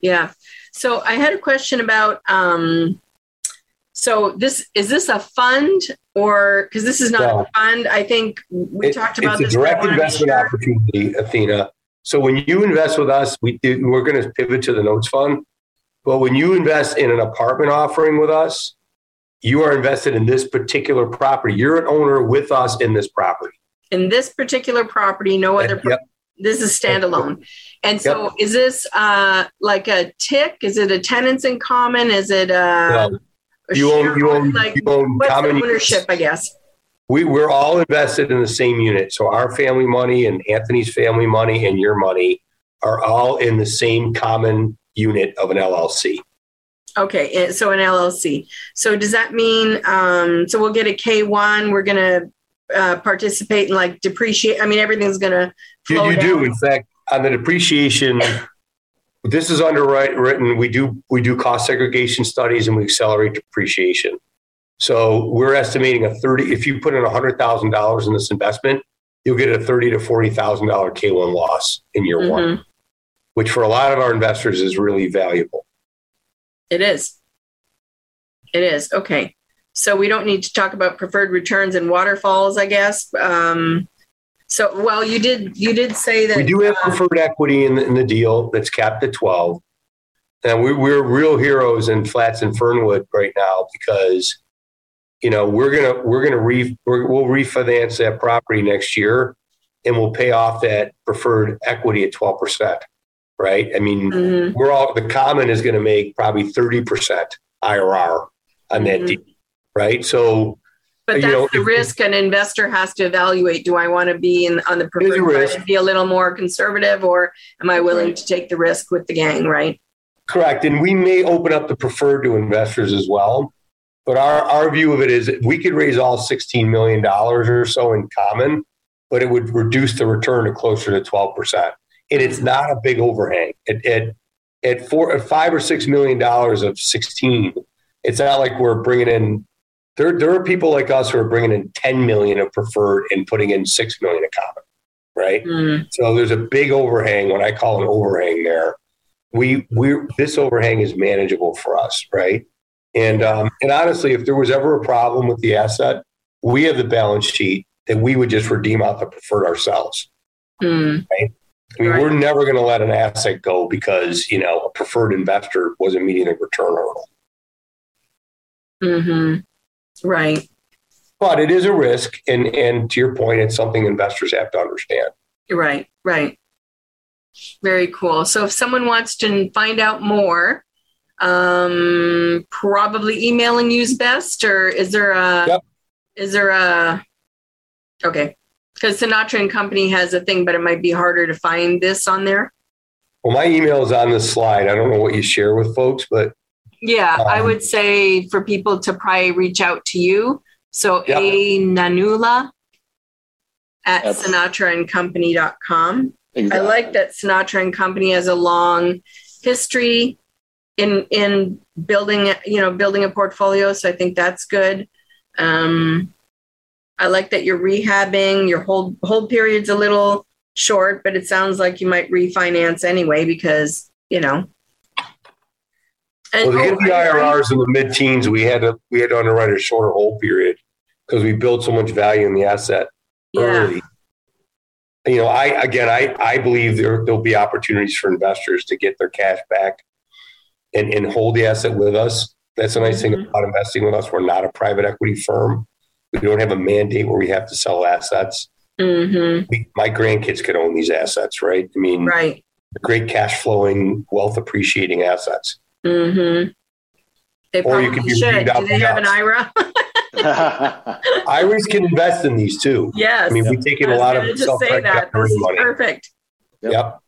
Yeah. So I had a question about um, so this is this a fund or because this is not no. a fund? I think we it, talked about it's a direct investment opportunity, Athena. So when you invest with us, we we're going to pivot to the notes fund. But when you invest in an apartment offering with us, you are invested in this particular property. You're an owner with us in this property. In this particular property, no other. Pro- yep. This is standalone. And so, yep. is this uh, like a TIC? Is it a tenants in common? Is it uh, a? a you own. You own. Like, you own what's common ownership? I guess we, we're all invested in the same unit. So our family money and Anthony's family money and your money are all in the same common unit of an LLC. Okay, eh, so an LLC. So does that mean um, so we'll get a K one? We're going to uh, participate in like depreciate. I mean, everything's going to. You, you do, in fact, on the depreciation. this is underwritten. We do we do cost segregation studies and we accelerate depreciation. So we're estimating a 30, if you put in $100,000 in this investment, you'll get a 30 to $40,000 K1 loss in year mm-hmm. one, which for a lot of our investors is really valuable. It is. It is. Okay. So we don't need to talk about preferred returns and waterfalls, I guess. Um, so, well, you did you did say that we do have uh, preferred equity in the, in the deal that's capped at twelve, and we, we're real heroes in Flats and Fernwood right now because you know we're gonna we're gonna re we will refinance that property next year and we'll pay off that preferred equity at 12% right i mean mm-hmm. we're all the common is going to make probably 30% irr on that mm-hmm. deal right so but that's know, the if, risk an investor has to evaluate. Do I want to be in on the preferred and be a little more conservative, or am I willing right. to take the risk with the gang? Right. Correct. And we may open up the preferred to investors as well. But our, our view of it is we could raise all $16 million or so in common, but it would reduce the return to closer to 12%. And it's not a big overhang. At, at, at, four, at five or $6 million of 16, it's not like we're bringing in, there, there are people like us who are bringing in 10 million of preferred and putting in 6 million of common, right? Mm. So there's a big overhang, when I call an overhang there. We, we, this overhang is manageable for us, right? And um, and honestly, if there was ever a problem with the asset, we have the balance sheet that we would just redeem out the preferred ourselves. Mm. Right? I mean, right. we're never going to let an asset go because you know a preferred investor wasn't meeting a return hurdle. Mm-hmm. Right. But it is a risk, and and to your point, it's something investors have to understand. Right. Right. Very cool. So if someone wants to find out more, um, probably emailing you is best, or is there a yep. is there a okay? Because Sinatra and Company has a thing, but it might be harder to find this on there. Well, my email is on the slide. I don't know what you share with folks, but Yeah, I Um, would say for people to probably reach out to you. So Yep. a nanula at That's- sinatraandcompany.com. I Exactly. like that Sinatra and Company has a long history in in building you know building a portfolio. So I think that's good. Um, I like that you're rehabbing. Your hold hold period's a little short, but it sounds like you might refinance anyway because you know. And- Well, to get the IRRs in the mid-teens, we had to we had to underwrite a shorter hold period because we built so much value in the asset Yeah. early. You know, I again, I I believe there there'll be opportunities for investors to get their cash back and and hold the asset with us. That's the nice thing Mhm. about investing with us. We're not a private equity firm. We don't have a mandate where we have to sell assets. Mhm. We, my grandkids could own these assets, right? I mean, Right. great cash flowing, wealth appreciating assets. Mm-hmm. They Or you probably could be should. redeemed out Do they by have an us. IRA? IRAs can invest in these too. yes. I mean, we take in a lot of just say self-directed that. This is money. perfect. Yep. Yep.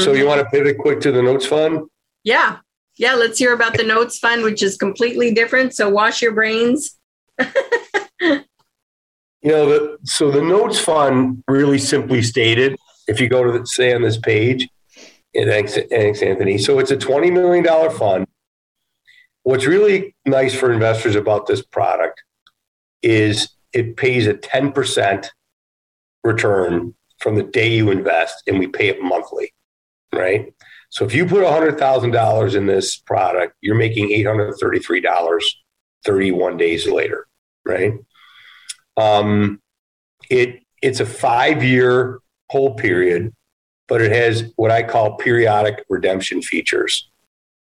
So Mhm. you want to pivot quick to the notes fund? Yeah. Yeah. Let's hear about the notes fund, which is completely different. So wash your brains. You know, the, so the notes fund, really simply stated, if you go to the, say on this page, and thanks, thanks, Anthony. So it's a $20 million fund. What's really nice for investors about this product is it pays a 10% return from the day you invest, and we pay it monthly, right? So if you put $100,000 in this product, you're making $833 31 days later, right? Um, it it's a five year hold period, but it has what I call periodic redemption features.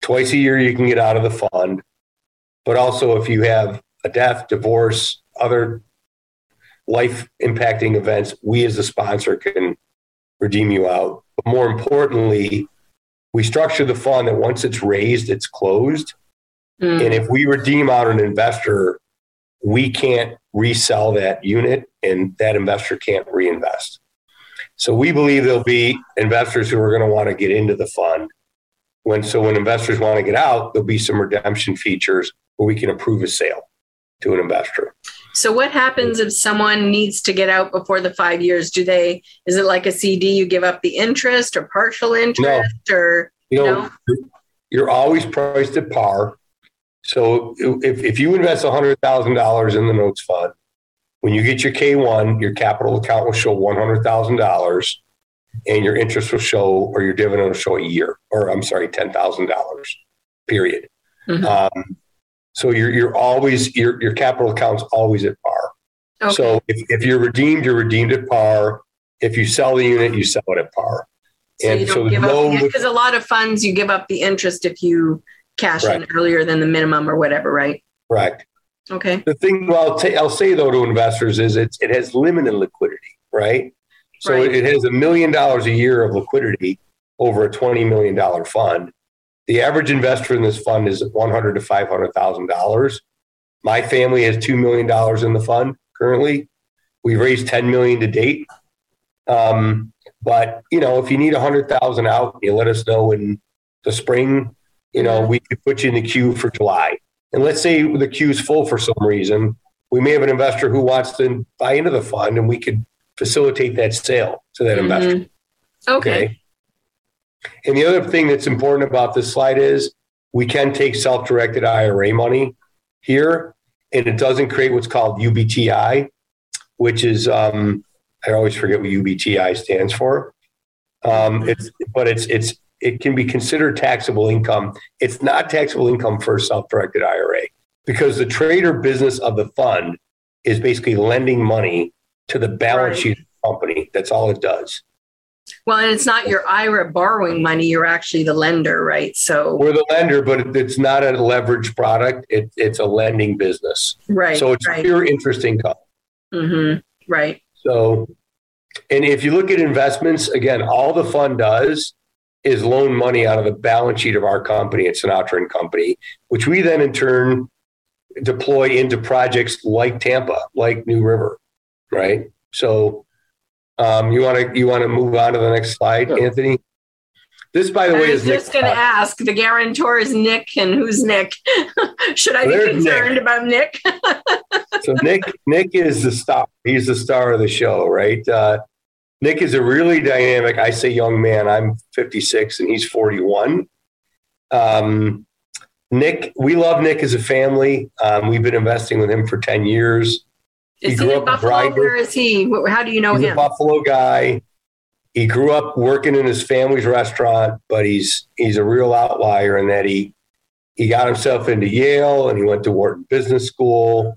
Twice a year, you can get out of the fund, but also if you have a death, divorce, other life impacting events, we as the sponsor can redeem you out. But more importantly, we structure the fund that once it's raised, it's closed. Mm. And if we redeem out an investor, we can't resell that unit and that investor can't reinvest. So we believe there'll be investors who are going to want to get into the fund. When so when investors want to get out, there'll be some redemption features where we can approve a sale to an investor. So what happens if someone needs to get out before the five years? Do they, is it like a CD, you give up the interest or partial interest or, You know, No. you're- always priced at par. So if, if you invest $100,000 in the notes fund, when you get your K1, your capital account will show $100,000 and your interest will show, or your dividend will show a year, or I'm sorry, $10,000 period. Mhm. Um, so you're, you're always, your, your capital account's always at par. okay. So if, if you're redeemed, you're redeemed at par. If you sell the unit, you sell it at par. So and so don't give no- up, because a lot of funds, you give up the interest if you cash in earlier than the minimum or whatever, right? Correct. Okay. The thing, well, I'll, ta- I'll say though to investors is it's, it has limited liquidity, right? So Right. it has a million dollars a year of liquidity over a $20 million fund. The average investor in this fund is 100 to $500,000. My family has $2 million in the fund currently. We've raised 10 million to date. Um, but you know, if you need a 100,000 out, you let us know in the spring, you know, we could put you in the queue for July. And let's say the queue's full for some reason. We may have an investor who wants to buy into the fund and we could facilitate that sale to that investor. Mhm. Okay. And the other thing that's important about this slide is we can take self directed IRA money here, and it doesn't create what's called UBTI, which is, um, I always forget what UBTI stands for. Um, it's, but it's, it's, it can be considered taxable income. It's not taxable income for a self directed IRA because the trader business of the fund is basically lending money to the balance Right. sheet of the company. That's all it does. Well, and it's not your IRA borrowing money. You're actually the lender, right? So, We're the lender, but it's not a leverage product. It, it's a lending business. right. so it's right. pure interest income. hmm Right. So, and if you look at investments, again, all the fund does is loan money out of the balance sheet of our company at Sinatra and Company, which we then in turn deploy into projects like Tampa, like New River, right? So, um, you want to you want to move on to the next slide, Sure. Anthony? This, by the I way, is just going to ask. The guarantor is Nick, and who's Nick? Should I be There's Nick. concerned about Nick? so Nick Nick is the star. He's the star of the show, right? Uh, Nick is a really dynamic. I say young man. I'm 56 and he's 41. Um, Nick, we love Nick as a family. Um, we've been investing with him for 10 years. Is grew he up in Buffalo? Where is he? How do you know him? a? Buffalo guy. He grew up working in his family's restaurant, but he's he's a real outlier in that he he got himself into Yale and he went to Wharton Business School.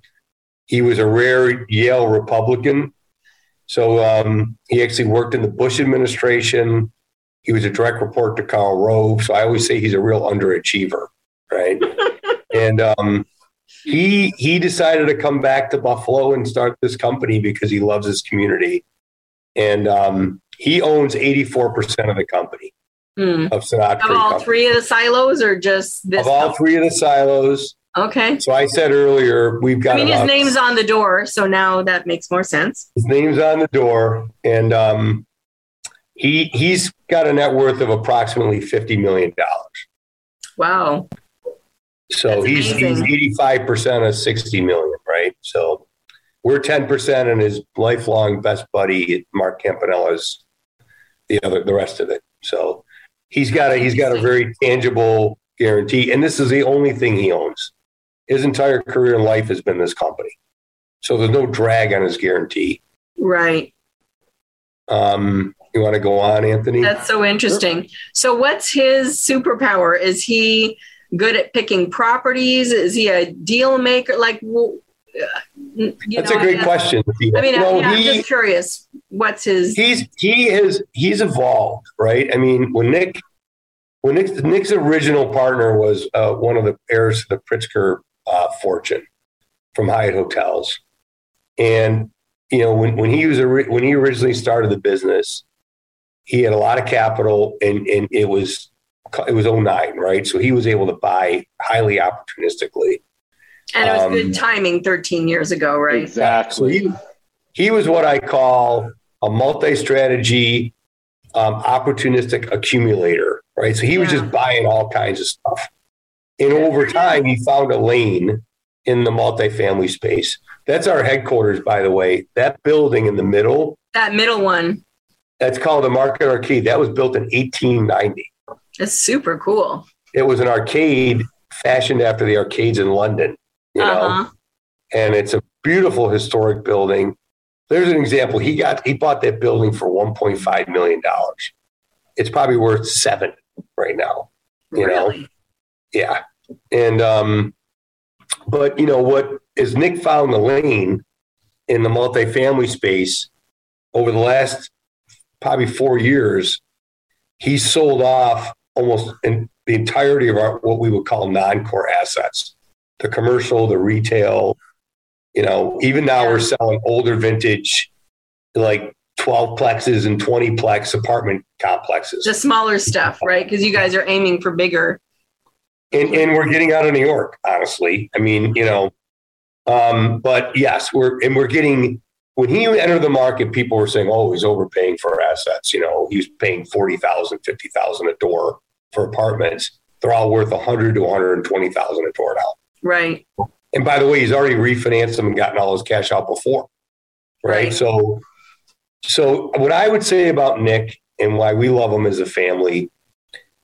He was a rare Yale Republican. So um, he actually worked in the Bush administration. He was a direct report to Karl Rove. So I always say he's a real underachiever, right? and um, he he decided to come back to Buffalo and start this company because he loves his community. And um, he owns 84% of the company Hmm. of Sinatra. Of all Company. three of the silos, or just this? Of all three of the silos. okay. So I said earlier, we've got I mean, his name's on the door, so now that makes more sense. His name's on the door, and um, he he's got a net worth of approximately fifty million dollars. Wow. So That's he's he's eighty five percent of sixty million, right? So we're ten percent, and his lifelong best buddy Mark Campanella's the other the rest of it. So he's got a he's got a very tangible guarantee, and this is the only thing he owns. His entire career in life has been this company, so there's no drag on his guarantee. Right. Um, you want to go on, Anthony? That's so interesting. So, what's his superpower? Is he good at picking properties? Is he a deal maker? Like, w- uh, you That's know, a great I question. I mean, No, I, am just curious. What's his? he's he is he's evolved, right? I mean, when Nick when Nick's, Nick's original partner was uh, one of the heirs to the Pritzker uh, fortune from Hyatt Hotels, and you know when when he was when he originally started the business, he had a lot of capital, and and it was it was 09, right? So he was able to buy highly opportunistically. and it was um, good timing 13 years ago, right? So Exactly. he, he was what I call a multi-strategy, um, opportunistic accumulator, right? So he was just buying all kinds of stuff. And over time, he found a lane in the multifamily space. That's our headquarters, by the way. That building in the middle, That middle one that's called the Market Arcade. That was built in 1890. Is super cool. It was an arcade fashioned after the arcades in London, you know. Uh-huh. and it's a beautiful historic building. There's an example. He got he bought that building for 1.5 million dollars. It's probably worth seven right now. You know? Yeah, and um, but you know what is Nick found the lane in the multifamily space over the last probably four years, he sold off almost in the entirety of our what we would call non-core assets, the commercial, the retail. You know, even now we're selling older vintage, like 12 plexes and 20 plex apartment complexes. The smaller stuff, right? Because you guys are aiming for bigger. and and we're getting out of New York. Honestly, I mean, you know, um, but yes, we're and we're getting. When he entered the market, people were saying, "Oh, he's overpaying for assets." You know, he's paying forty thousand, fifty thousand a door for apartments. They're all worth a hundred to one hundred and twenty thousand a door now. Right. And by the way, he's already refinanced them and gotten all his cash out before. Right. Right. So, so what I would say about Nick and why we love him as a family,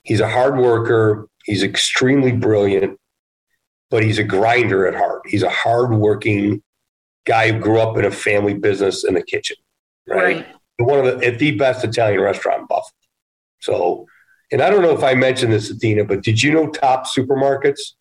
he's a hard worker. He's extremely brilliant, but he's a grinder at heart. He's a hardworking guy who grew up in a family business in the kitchen. Right. Right. One of the, at the best Italian restaurant in Buffalo. So, and I don't know if I mentioned this, Athena, but did you know Top Supermarkets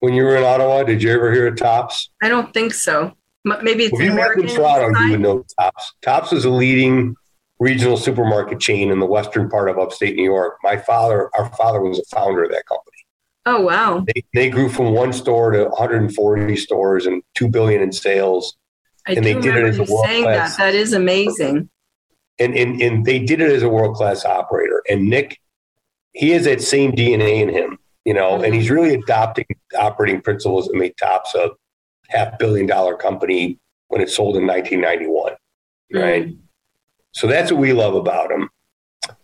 when you were in Ottawa? Did you ever hear of Tops? I don't think so. Maybe it's If you lived American in Toronto, you would know Tops. Tops is a leading regional supermarket chain in the western part of upstate New York. My father, our father, was a founder of that company. Oh wow! They, they grew from one store to 140 stores and two billion in sales. I And they did it as a you saying that. That is amazing. And, and and they did it as a world class operator. And Nick, he has that same DNA in him, you know, and he's really adopting operating principles that made Tops a half billion dollar company when it sold in 1991. Right. Mm. So that's what we love about him.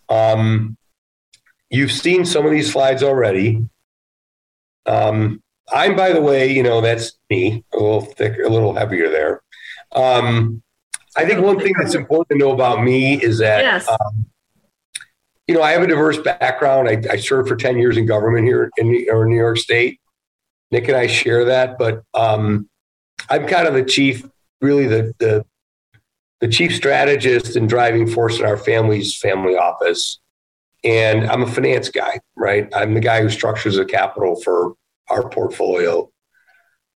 Um, you've seen some of these slides already. Um, I'm, by the way, you know, that's me, a little thicker, a little heavier there. Um, I think one thing that's important to know about me is that, Yes. um, you know, I have a diverse background. I, I served for 10 years in government here in New, or New York State. Nick and I share that, but um, I'm kind of the chief, really the, the the chief strategist and driving force in our family's family office. And I'm a finance guy, right? I'm the guy who structures the capital for our portfolio.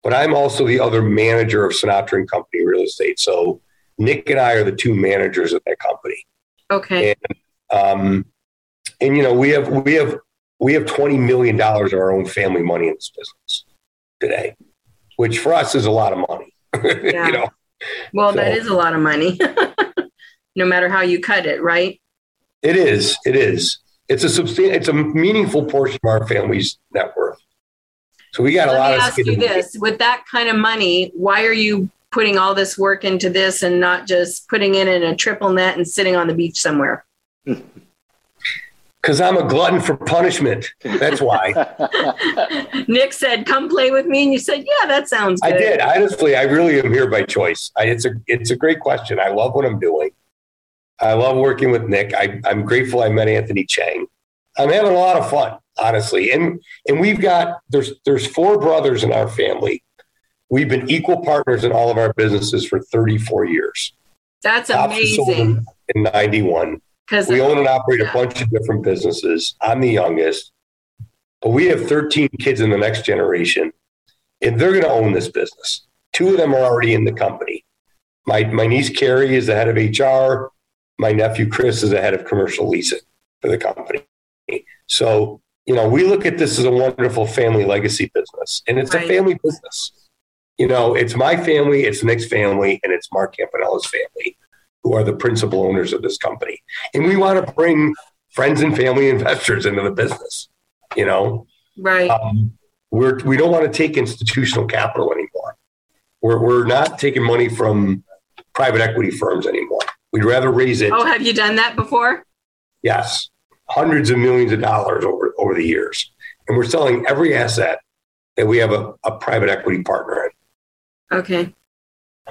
But I'm also the other manager of Sinatra and Company Real Estate. So Nick and I are the two managers of that company. Okay. Um, and you know, we have we have we have twenty million dollars of our own family money in this business today, which for us is a lot of money. Yeah. you know, Well, that So- is a lot of money, no matter how you cut it, right? It is. It is. It's a substantial. It's a meaningful portion of our family's net worth. So we got a Let lot me of. ask you this: with that kind of money, why are you putting all this work into this and not just putting it in a triple net and sitting on the beach somewhere? Because I'm a glutton for punishment. That's why. Nick said, "Come play with me," and you said, "Yeah, that sounds I did. Honestly, I really am here by choice. I, it's a it's a great question. I love what I'm doing. I love working with Nick. I, I'm grateful I met Anthony Chang. I'm having a lot of fun, honestly. And and we've got there's there's four brothers in our family. We've been equal partners in all of our businesses for 34 years. That's amazing. in 91. Because We own and operate a bunch of different businesses. I'm the youngest, but we have 13 kids in the next generation, and they're going to own this business. Two of them are already in the company. My, my niece Carrie is the head of HR. My nephew Chris is the head of commercial leasing for the company. So, you know, we look at this as a wonderful family legacy business, and it's Right. a family business. You know, it's my family, it's Nick's family, and it's Mark Campanella's family who are the principal owners of this company. And we want to bring friends and family investors into the business. You know, right. um, we're, we don't want to take institutional capital anymore. We're, we're not taking money from private equity firms anymore. We'd rather raise it, oh, have you done that before? yes, hundreds of millions of dollars over, over the years. And we're selling every asset that we have a, a private equity partner in. Okay.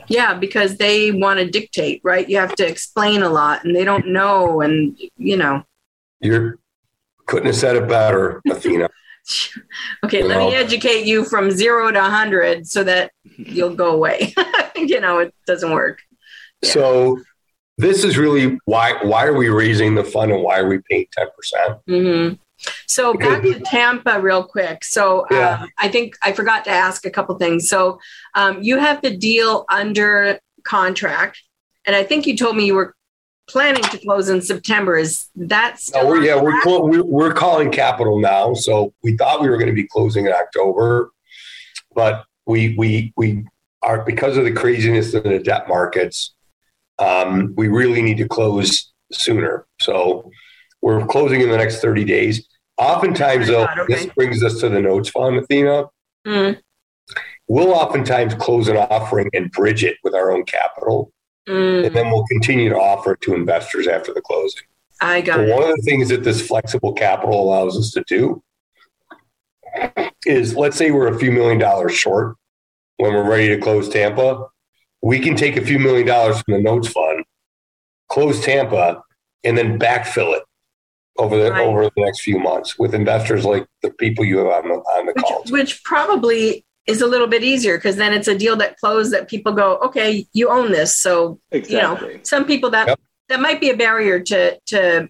Yeah, because they want to dictate, right? You have to explain a lot, and they don't know, and you know. You couldn't have said it better, Athena. Okay, let me educate you from zero to 100 so that you'll go away. you know, it doesn't work. Yeah. So this is really why why are we raising the fund and why are we paying 10%? hmm So back to Tampa, real quick. So Yeah. um, I think I forgot to ask a couple things. So um, you have the deal under contract, and I think you told me you were planning to close in September. Is that still? No, we're, yeah, we're, we're we're calling capital now. So we thought we were going to be closing in October, but we we we are because of the craziness in the debt markets. Um, we really need to close sooner. So we're closing in the next 30 days. Oftentimes, though, God, okay. this brings us to the notes fund, Athena. Mm, We'll oftentimes close an offering and bridge it with our own capital, mm, and then we'll continue to offer it to investors after the closing. I got So it. one of the things that this flexible capital allows us to do is let's say we're a few million dollars short when we're ready to close Tampa. We can take a few million dollars from the notes fund, close Tampa, and then backfill it over the Right. over the next few months with investors like the people you have on the on the call. Which, which probably is a little bit easier because then it's a deal that closed that people go, okay, you own this. So Exactly. You know, some people that Yep. that might be a barrier to to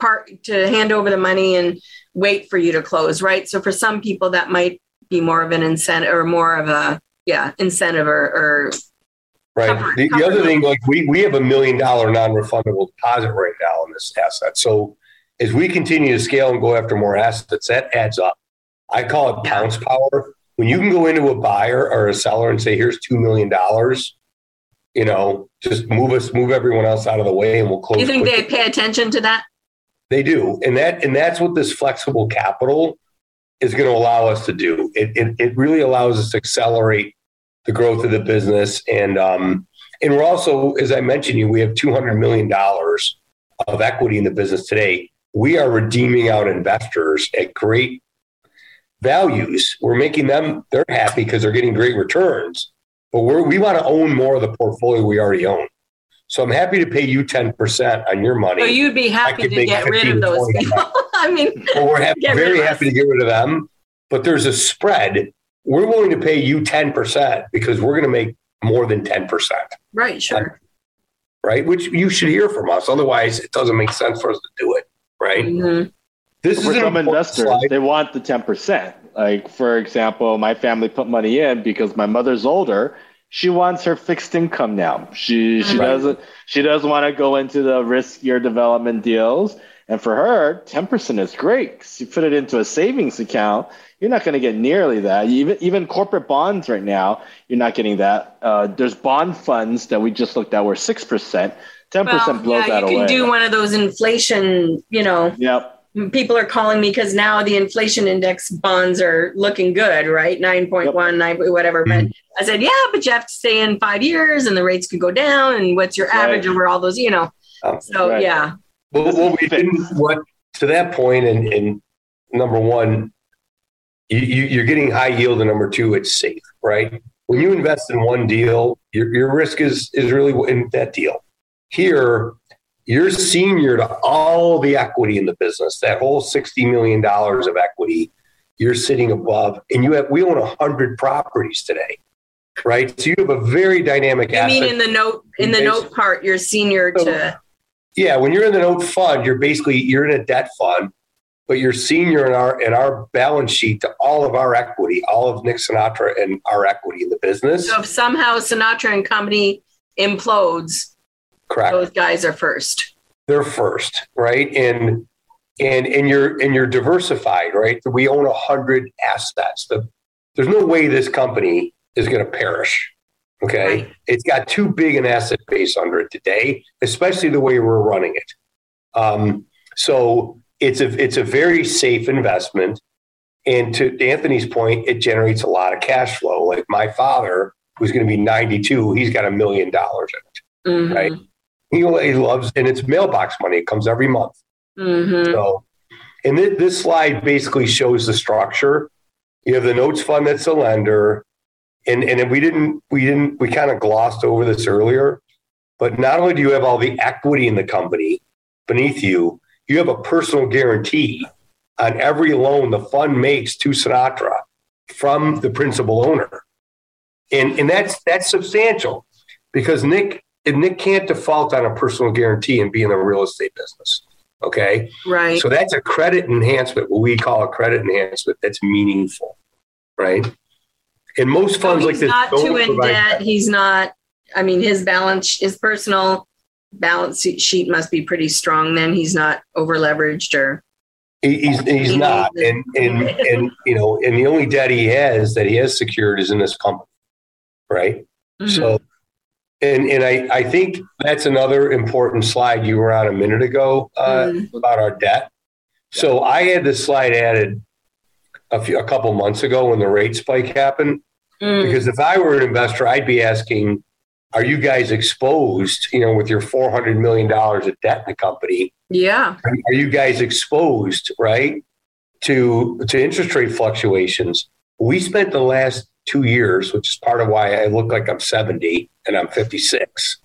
part to hand over the money and wait for you to close, right? So for some people that might be more of an incentive or more of a yeah incentive or, or Right. Cover- The, the other thing, like we, we have a million dollar non-refundable deposit right now in this asset. So as we continue to scale and go after more assets, that adds up. I call it pounce power. When you can go into a buyer or a seller and say, here's $2 million, you know, just move us, move everyone else out of the way and we'll close. do you think quickly. they pay attention to that? They do, and that and that's what this flexible capital is going to allow us to do. It it, it really allows us to accelerate the growth of the business, and um, and we're also, as I mentioned, you we have two hundred million dollars of equity in the business today. We are redeeming out investors at great values. We're making them, they're happy because they're getting great returns, but we're, we want to own more of the portfolio we already own. So I'm happy to pay you 10% on your money. So you'd be happy to get rid of those people. I mean, well, we're happy, very happy to get rid of them, but there's a spread. We're willing to pay you 10% because we're going to make more than 10%. Right, sure. Right, which you should hear from us. Otherwise, it doesn't make sense for us to do it. Right. Mm-hmm. This for is some investors. Slide. They want the 10%. Like, for example, my family put money in because my mother's older she wants her fixed income now. She she right. doesn't she doesn't want to go into the riskier development deals. And for her, ten percent is great because you put it into a savings account. You're not going to get nearly that. Even even corporate bonds right now, you're not getting that. Uh, there's bond funds that we just looked at were six percent. Ten percent blows yeah, that away. You can do one of those inflation, you know. Yep people are calling me because now the inflation index bonds are looking good, right? 9.1, yep. 9, whatever. Mm-hmm. But I said, yeah, but you have to stay in five years and the rates could go down. And what's your average right. over all those, you know? Oh, so, right. yeah. Well, well, we didn't, what, to that point, and, and number one, you, you, are getting high yield, and number two, it's safe, right? When you invest in one deal, your, your risk is is really in that deal. Here, you're senior to all the equity in the business, that whole $60 million of equity, you're sitting above, and you have, we own 100 properties today. Right. So you have a very dynamic you mean in the note, in the note part, you're senior so, to. Yeah. When you're in the note fund, you're basically, you're in a debt fund, but you're senior in our, in our balance sheet to all of our equity, all of Nick Sinatra and our equity in the business. So if somehow Sinatra and company implodes, Correct. Those guys are first. They're first, right? And and and you're and you're diversified, right? We own a hundred assets. The, there's no way this company is going to perish. Okay, right. it's got too big an asset base under it today, especially the way we're running it. Um, so it's a it's a very safe investment, and to Anthony's point, it generates a lot of cash flow. Like my father, who's going to be 92, he's got a million dollars in it, mm-hmm. right? He, he loves, and it's mailbox money. It comes every month. Mm-hmm. So, and th- this slide basically shows the structure. You have the notes fund that's a lender, and and we didn't we didn't we kind of glossed over this earlier, but not only do you have all the equity in the company beneath you, you have a personal guarantee on every loan the fund makes to Sinatra from the principal owner, and and that's that's substantial because Nick and Nick can't default on a personal guarantee and be in the real estate business. Okay. Right. So that's a credit enhancement, what we call a credit enhancement that's meaningful. Right. And most funds so like this. Not too in debt. That. He's not, I mean, his balance, his personal balance sheet must be pretty strong. Then he's not over leveraged or. He's, he's not. And, and, and, you know, and the only debt he has that he has secured is in this company. Right. Mm-hmm. So and and I, I think that's another important slide you were on a minute ago uh, mm. about our debt. So I had this slide added a, few, a couple months ago when the rate spike happened. Mm. Because if I were an investor, I'd be asking, are you guys exposed, you know, with your $400 million of debt in the company? Yeah. Are, are you guys exposed, right, to, to interest rate fluctuations? We spent the last two years, which is part of why I look like I'm 70 and I'm 56,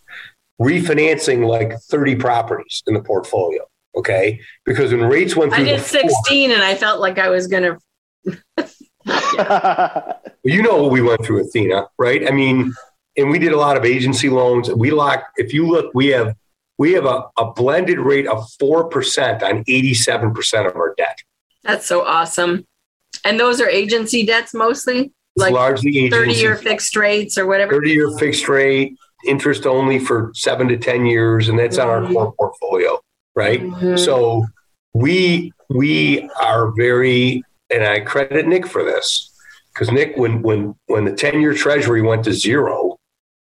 refinancing like 30 properties in the portfolio. Okay. Because when rates went through, I did 16 and I felt like I was going to. you know what we went through, Athena, right? I mean, and we did a lot of agency loans. We locked, if you look, we have we have a, a blended rate of 4% on 87% of our debt. That's so awesome. And those are agency debts mostly? Like largely 30 year fixed rates or whatever. 30 year fixed rate interest only for seven to 10 years and that's mm-hmm. on our core portfolio right? Mm-hmm. so we we are very and i credit nick for this because nick when when when the 10 year treasury went to zero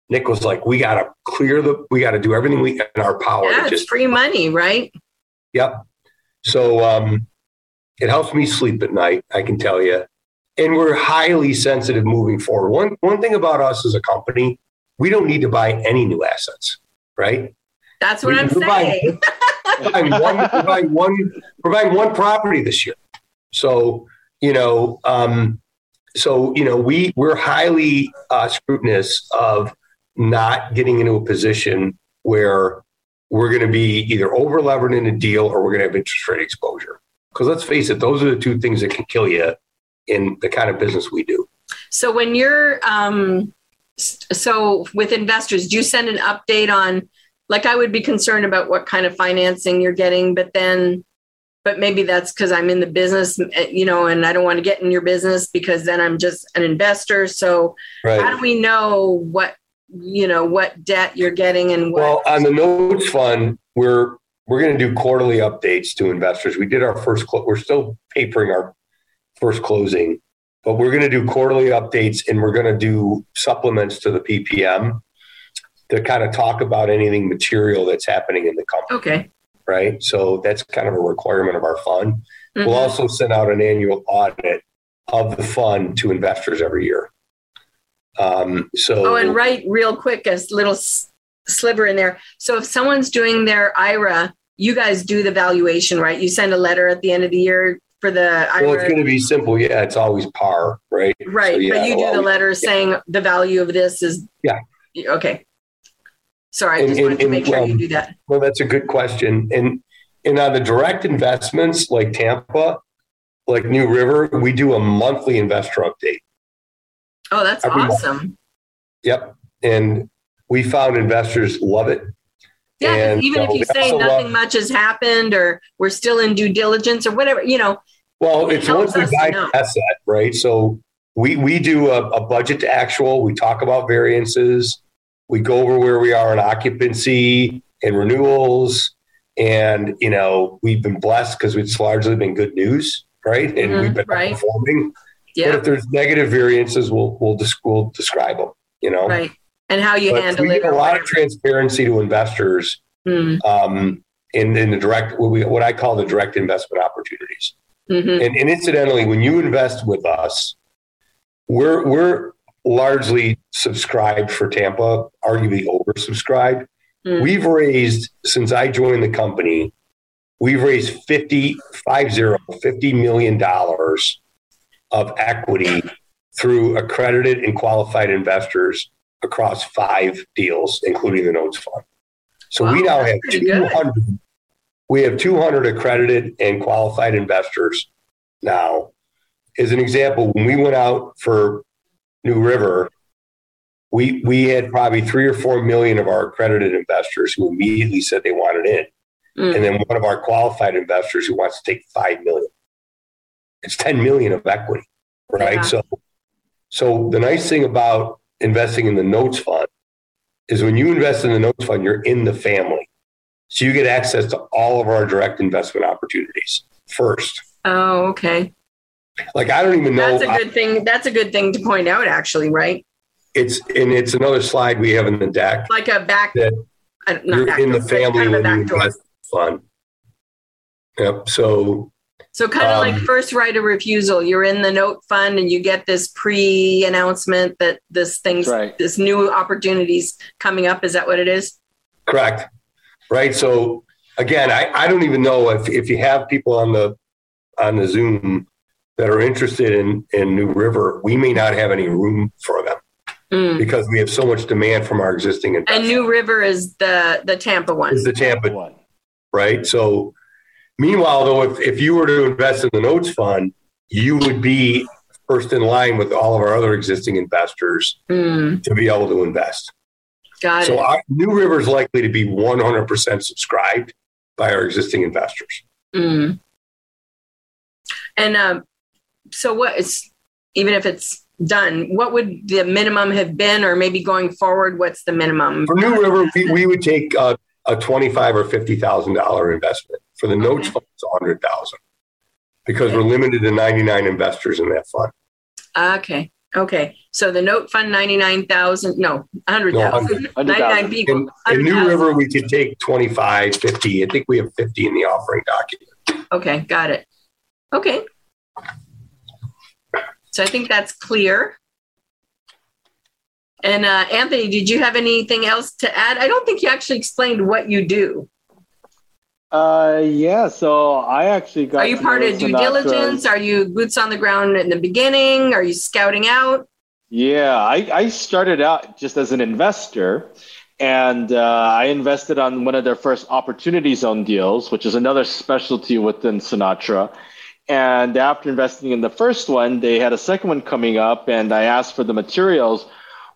nick was like we got to clear the we got to do everything we in our power yeah, it's free money right? Yep. So um it helps me sleep at night i can tell you and we're highly sensitive moving forward. One one thing about us as a company, we don't need to buy any new assets, right? That's what we, I'm saying. we're buying one, we're buying one, we're buying one property this year. So, you know, um, so you know, we we're highly uh, scrutinous of not getting into a position where we're going to be either over levered in a deal or we're going to have interest rate exposure. Because let's face it, those are the two things that can kill you in the kind of business we do. So when you're um, so with investors, do you send an update on? Like I would be concerned about what kind of financing you're getting, but then, but maybe that's because I'm in the business, eh, you know, and I don't want to get in your business because then I'm just an investor. So right. how do we know what you know what debt you're getting and what? Well, on the notes fund, we're we're going to do quarterly updates to investors. We did our first. Clo- we're still papering our first closing but we're going to do quarterly updates and we're going to do supplements to the PPM to kind of talk about anything material that's happening in the company. Okay. Right. So that's kind of a requirement of our fund. Mm-hmm. We'll also send out an annual audit of the fund to investors every year. Um, so, oh, and right, real quick, a little s- sliver in there. So, if someone's doing their IRA, you guys do the valuation, right? You send a letter at the end of the year for the well it's going to be simple. Yeah it's always par right? Right so, yeah, but you do the letter yeah. saying the value of this is yeah. Okay. Sorry i just and, wanted and, to make sure um, you do that. well that's a good question. And and on the direct investments like tampa like new river we do a monthly investor update. Oh that's Every awesome. Month. yep. And we found investors love it. Yeah, and, even if you say nothing love, much has happened or we're still in due diligence or whatever, you know. Well, it's once we buy an asset, right? So we we do a, a, budget to actual. We talk about variances. We go over where we are in occupancy and renewals, and you know we've been blessed because it's largely been good news, right? And mm-hmm, we've been right. performing. Yeah. But if there's negative variances, we'll we'll, we'll describe them. You know, right and how you but handle we it. Give a lot of transparency to investors mm. um, in, in the direct, what, we, what, I call the direct investment opportunities. Mm-hmm. And, and, incidentally, when you invest with us, we're we're largely subscribed for Tampa, arguably oversubscribed. Mm. We've raised since I joined the company, we've raised 50, 50, 50 million dollars of equity through accredited and qualified investors across five deals, including the notes fund. So wow, we now have 200. Good. We have 200 accredited and qualified investors now. As an example, when we went out for New River, we we had probably three or four million of our accredited investors who immediately said they wanted in, mm. and then one of our qualified investors who wants to take five million. It's 10 million of equity, right? Yeah. So, so the nice thing about investing in the notes fund is when you invest in the notes fund, you're in the family. So you get access to all of our direct investment opportunities first. Oh, okay. Like I don't even know. That's a good I, thing. That's a good thing to point out, actually, right? It's and it's another slide we have in the deck. Like a back. That you're in the family when you invest fund. Yep. So so kind of um, like first right of refusal. You're in the note fund and you get this pre-announcement that this thing's right. this new opportunities coming up. Is that what it is? Correct. Right. So again, I, I don't even know if, if you have people on the on the Zoom that are interested in, in New River, we may not have any room for them. Mm. Because we have so much demand from our existing investors. And New River is the the Tampa one. Is the Tampa one, right? So Meanwhile, though, if, if you were to invest in the notes fund, you would be first in line with all of our other existing investors mm. to be able to invest. Got so it. New River is likely to be 100% subscribed by our existing investors. Mm. And um, so, what is even if it's done, what would the minimum have been, or maybe going forward, what's the minimum? For New River, we, we would take uh, a twenty-five or fifty thousand dollar investment. For the notes fund, it's 100000 because okay. we're limited to 99 investors in that fund. Okay. Okay. So the note fund, 99,000, no, 100,000. No, 99 people. In, in New River, we could take 25, 50. I think we have 50 in the offering document. Okay. Got it. Okay. So I think that's clear. And uh, Anthony, did you have anything else to add? I don't think you actually explained what you do. Uh, yeah. So I actually got. Are you part of due diligence? Are you boots on the ground in the beginning? Are you scouting out? Yeah, I, I started out just as an investor, and uh, I invested on one of their first opportunity zone deals, which is another specialty within Sinatra. And after investing in the first one, they had a second one coming up, and I asked for the materials.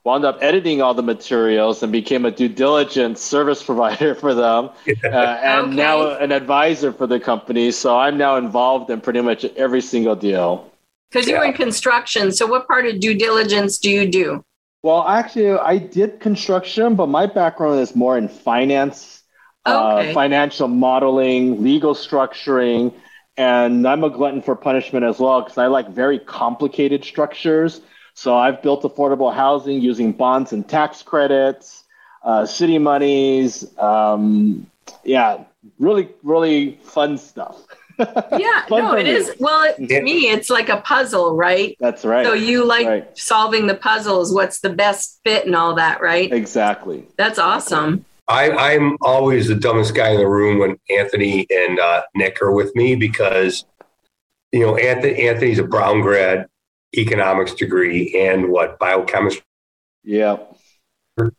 Wound up editing all the materials and became a due diligence service provider for them, uh, and Okay. now an advisor for the company. So I'm now involved in pretty much every single deal. Because you're Yeah. in construction. So, what part of due diligence do you do? Well, actually, I did construction, but my background is more in finance, Okay. uh, financial modeling, legal structuring, and I'm a glutton for punishment as well because I like very complicated structures. So I've built affordable housing using bonds and tax credits, uh, city monies. Um, yeah, really, really fun stuff. Yeah, Fun no, for it me. is. Well, it, to Yeah. me, it's like a puzzle, right? That's right. So you like Right. solving the puzzles, what's the best fit and all that, right? exactly. That's awesome. I, I'm always the dumbest guy in the room when Anthony and uh, Nick are with me because, you know, Anthony, Anthony's a Brown grad, economics degree, and what biochemistry, Yeah. and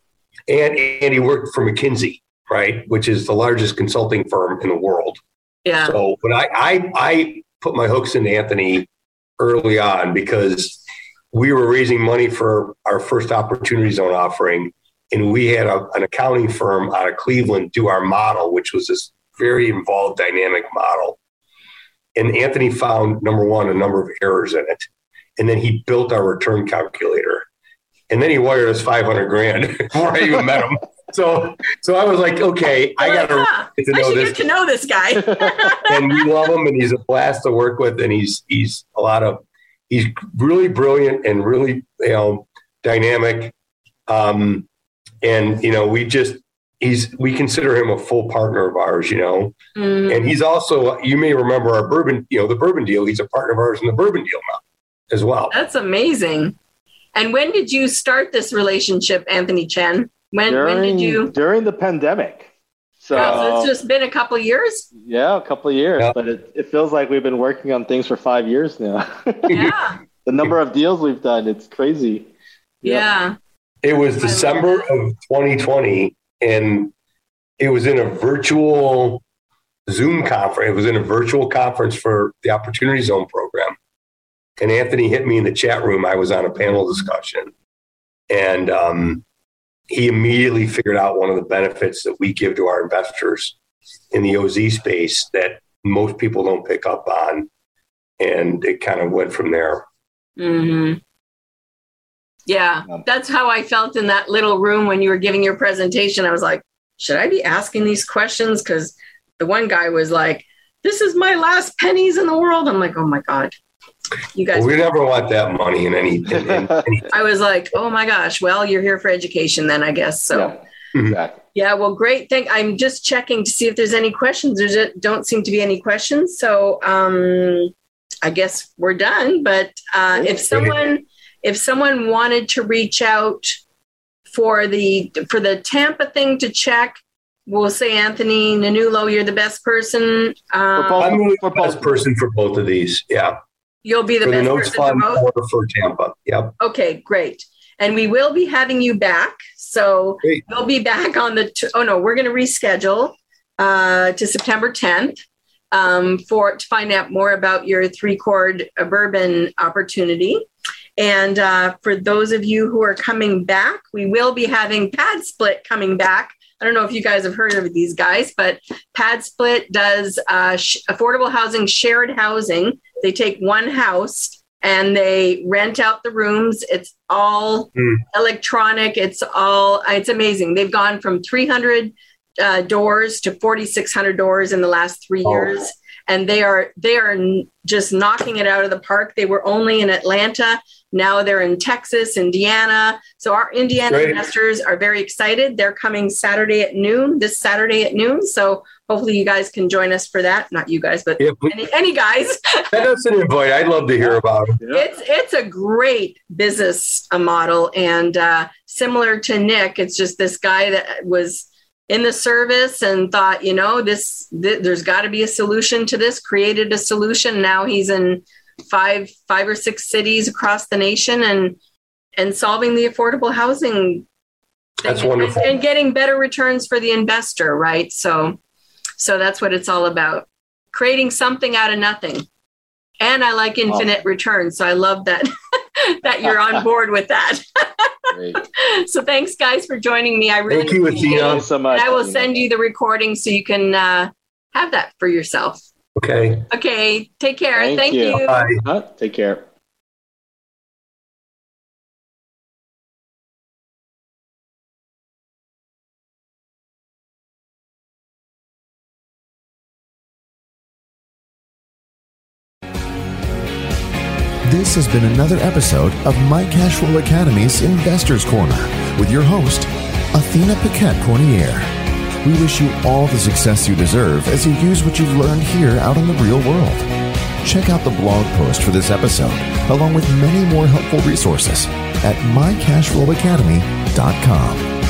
and he worked for McKinsey, right, which is the largest consulting firm in the world. Yeah. So, but I, I I put my hooks into Anthony early on because we were raising money for our first opportunity zone offering, and we had a, an accounting firm out of Cleveland do our model, which was this very involved dynamic model. And Anthony found number one a number of errors in it, and then he built our return calculator, and then he wired us five hundred grand before I even met him. So, so I was like, okay, I got to huh, get to know this to know this guy. and we love him and he's a blast to work with and he's he's a lot of he's really brilliant and really you know dynamic. Um and you know we just he's we consider him a full partner of ours you know? Mm, and he's also you may remember our bourbon you know the bourbon deal. He's a partner of ours in the bourbon deal now as well that's amazing. And when did you start this relationship, Anthony Chen? When when did you? during the pandemic. So, Oh, so it's just been a couple years. yeah, a couple of years, Yeah. but it, it feels like we've been working on things for five years now. Yeah, the number of deals we've done, it's crazy. yeah. It was December of 2020, and it was in a virtual Zoom conference. It was in a virtual conference for the Opportunity Zone program. And Anthony hit me in the chat room. I was on a panel discussion, and um, he immediately figured out one of the benefits that we give to our investors in the OZ space that most people don't pick up on. And it kind of went from there. hmm Yeah, Yeah. that's how I felt in that little room when you were giving your presentation. I was like, should I be asking these questions? Because the one guy was like, this is my last pennies in the world. I'm like, oh my God. You guys, Well, we never want that money in any, in, in any I was like, oh my gosh, well, you're here for education then, I guess. So, yeah, exactly. Yeah, well, great. Thank. I'm just checking to see if there's any questions. There don't seem to be any questions, so um, I guess we're done. But uh, if someone, if someone wanted to reach out for the for the Tampa thing to check, we'll say Anthony Nanulo, you're the best person. Um, both. I'm really the best person for both of these. Yeah. You'll be the for the best Notes person both. or for Tampa. Yep. Okay, great. And we will be having you back. So Great. you'll be back on the, t- oh no, we're going to reschedule uh, to September 10th um, for to find out more about your three chord bourbon opportunity. And uh, for those of you who are coming back, we will be having PadSplit coming back. I don't know if you guys have heard of these guys, but PadSplit does uh, sh- affordable housing, shared housing. They take one house and they rent out the rooms. It's all Hmm. electronic. It's all, it's amazing. They've gone from 300 uh, doors to 4,600 doors in the last three Oh. years. And they are they are just knocking it out of the park. They were only in Atlanta. Now they're in Texas, Indiana. So our Indiana Great. investors are very excited. They're coming Saturday at noon, this Saturday at noon. So hopefully you guys can join us for that. Not you guys, but Yeah, any, any guys. send us an invite. I'd love to hear about it. Yeah. It's it's a great business uh, model, and uh, similar to Nick, it's just this guy that was in the service and thought, you know, this, th- there's got to be a solution to this. Created a solution. Now he's in five, five or six cities across the nation, and and solving the affordable housing. That's wonderful. And, and getting better returns for the investor, right? So, so that's what it's all about. Creating something out of nothing. And I like infinite returns. So I love that that you're on board with that. Great. so thanks guys for joining me. I really Thank you, appreciate Athena. you so much. And I will send you the recording so you can uh, have that for yourself. Okay. Okay, take care. Thank Thank, you. you. Bye. Huh? Take care. This has been another episode of My Cashflow Academy's Investors Corner with your host, Athena Paquette Cormier. We wish you all the success you deserve as you use what you've learned here out in the real world. Check out the blog post for this episode, along with many more helpful resources at mycashflowacademy.com.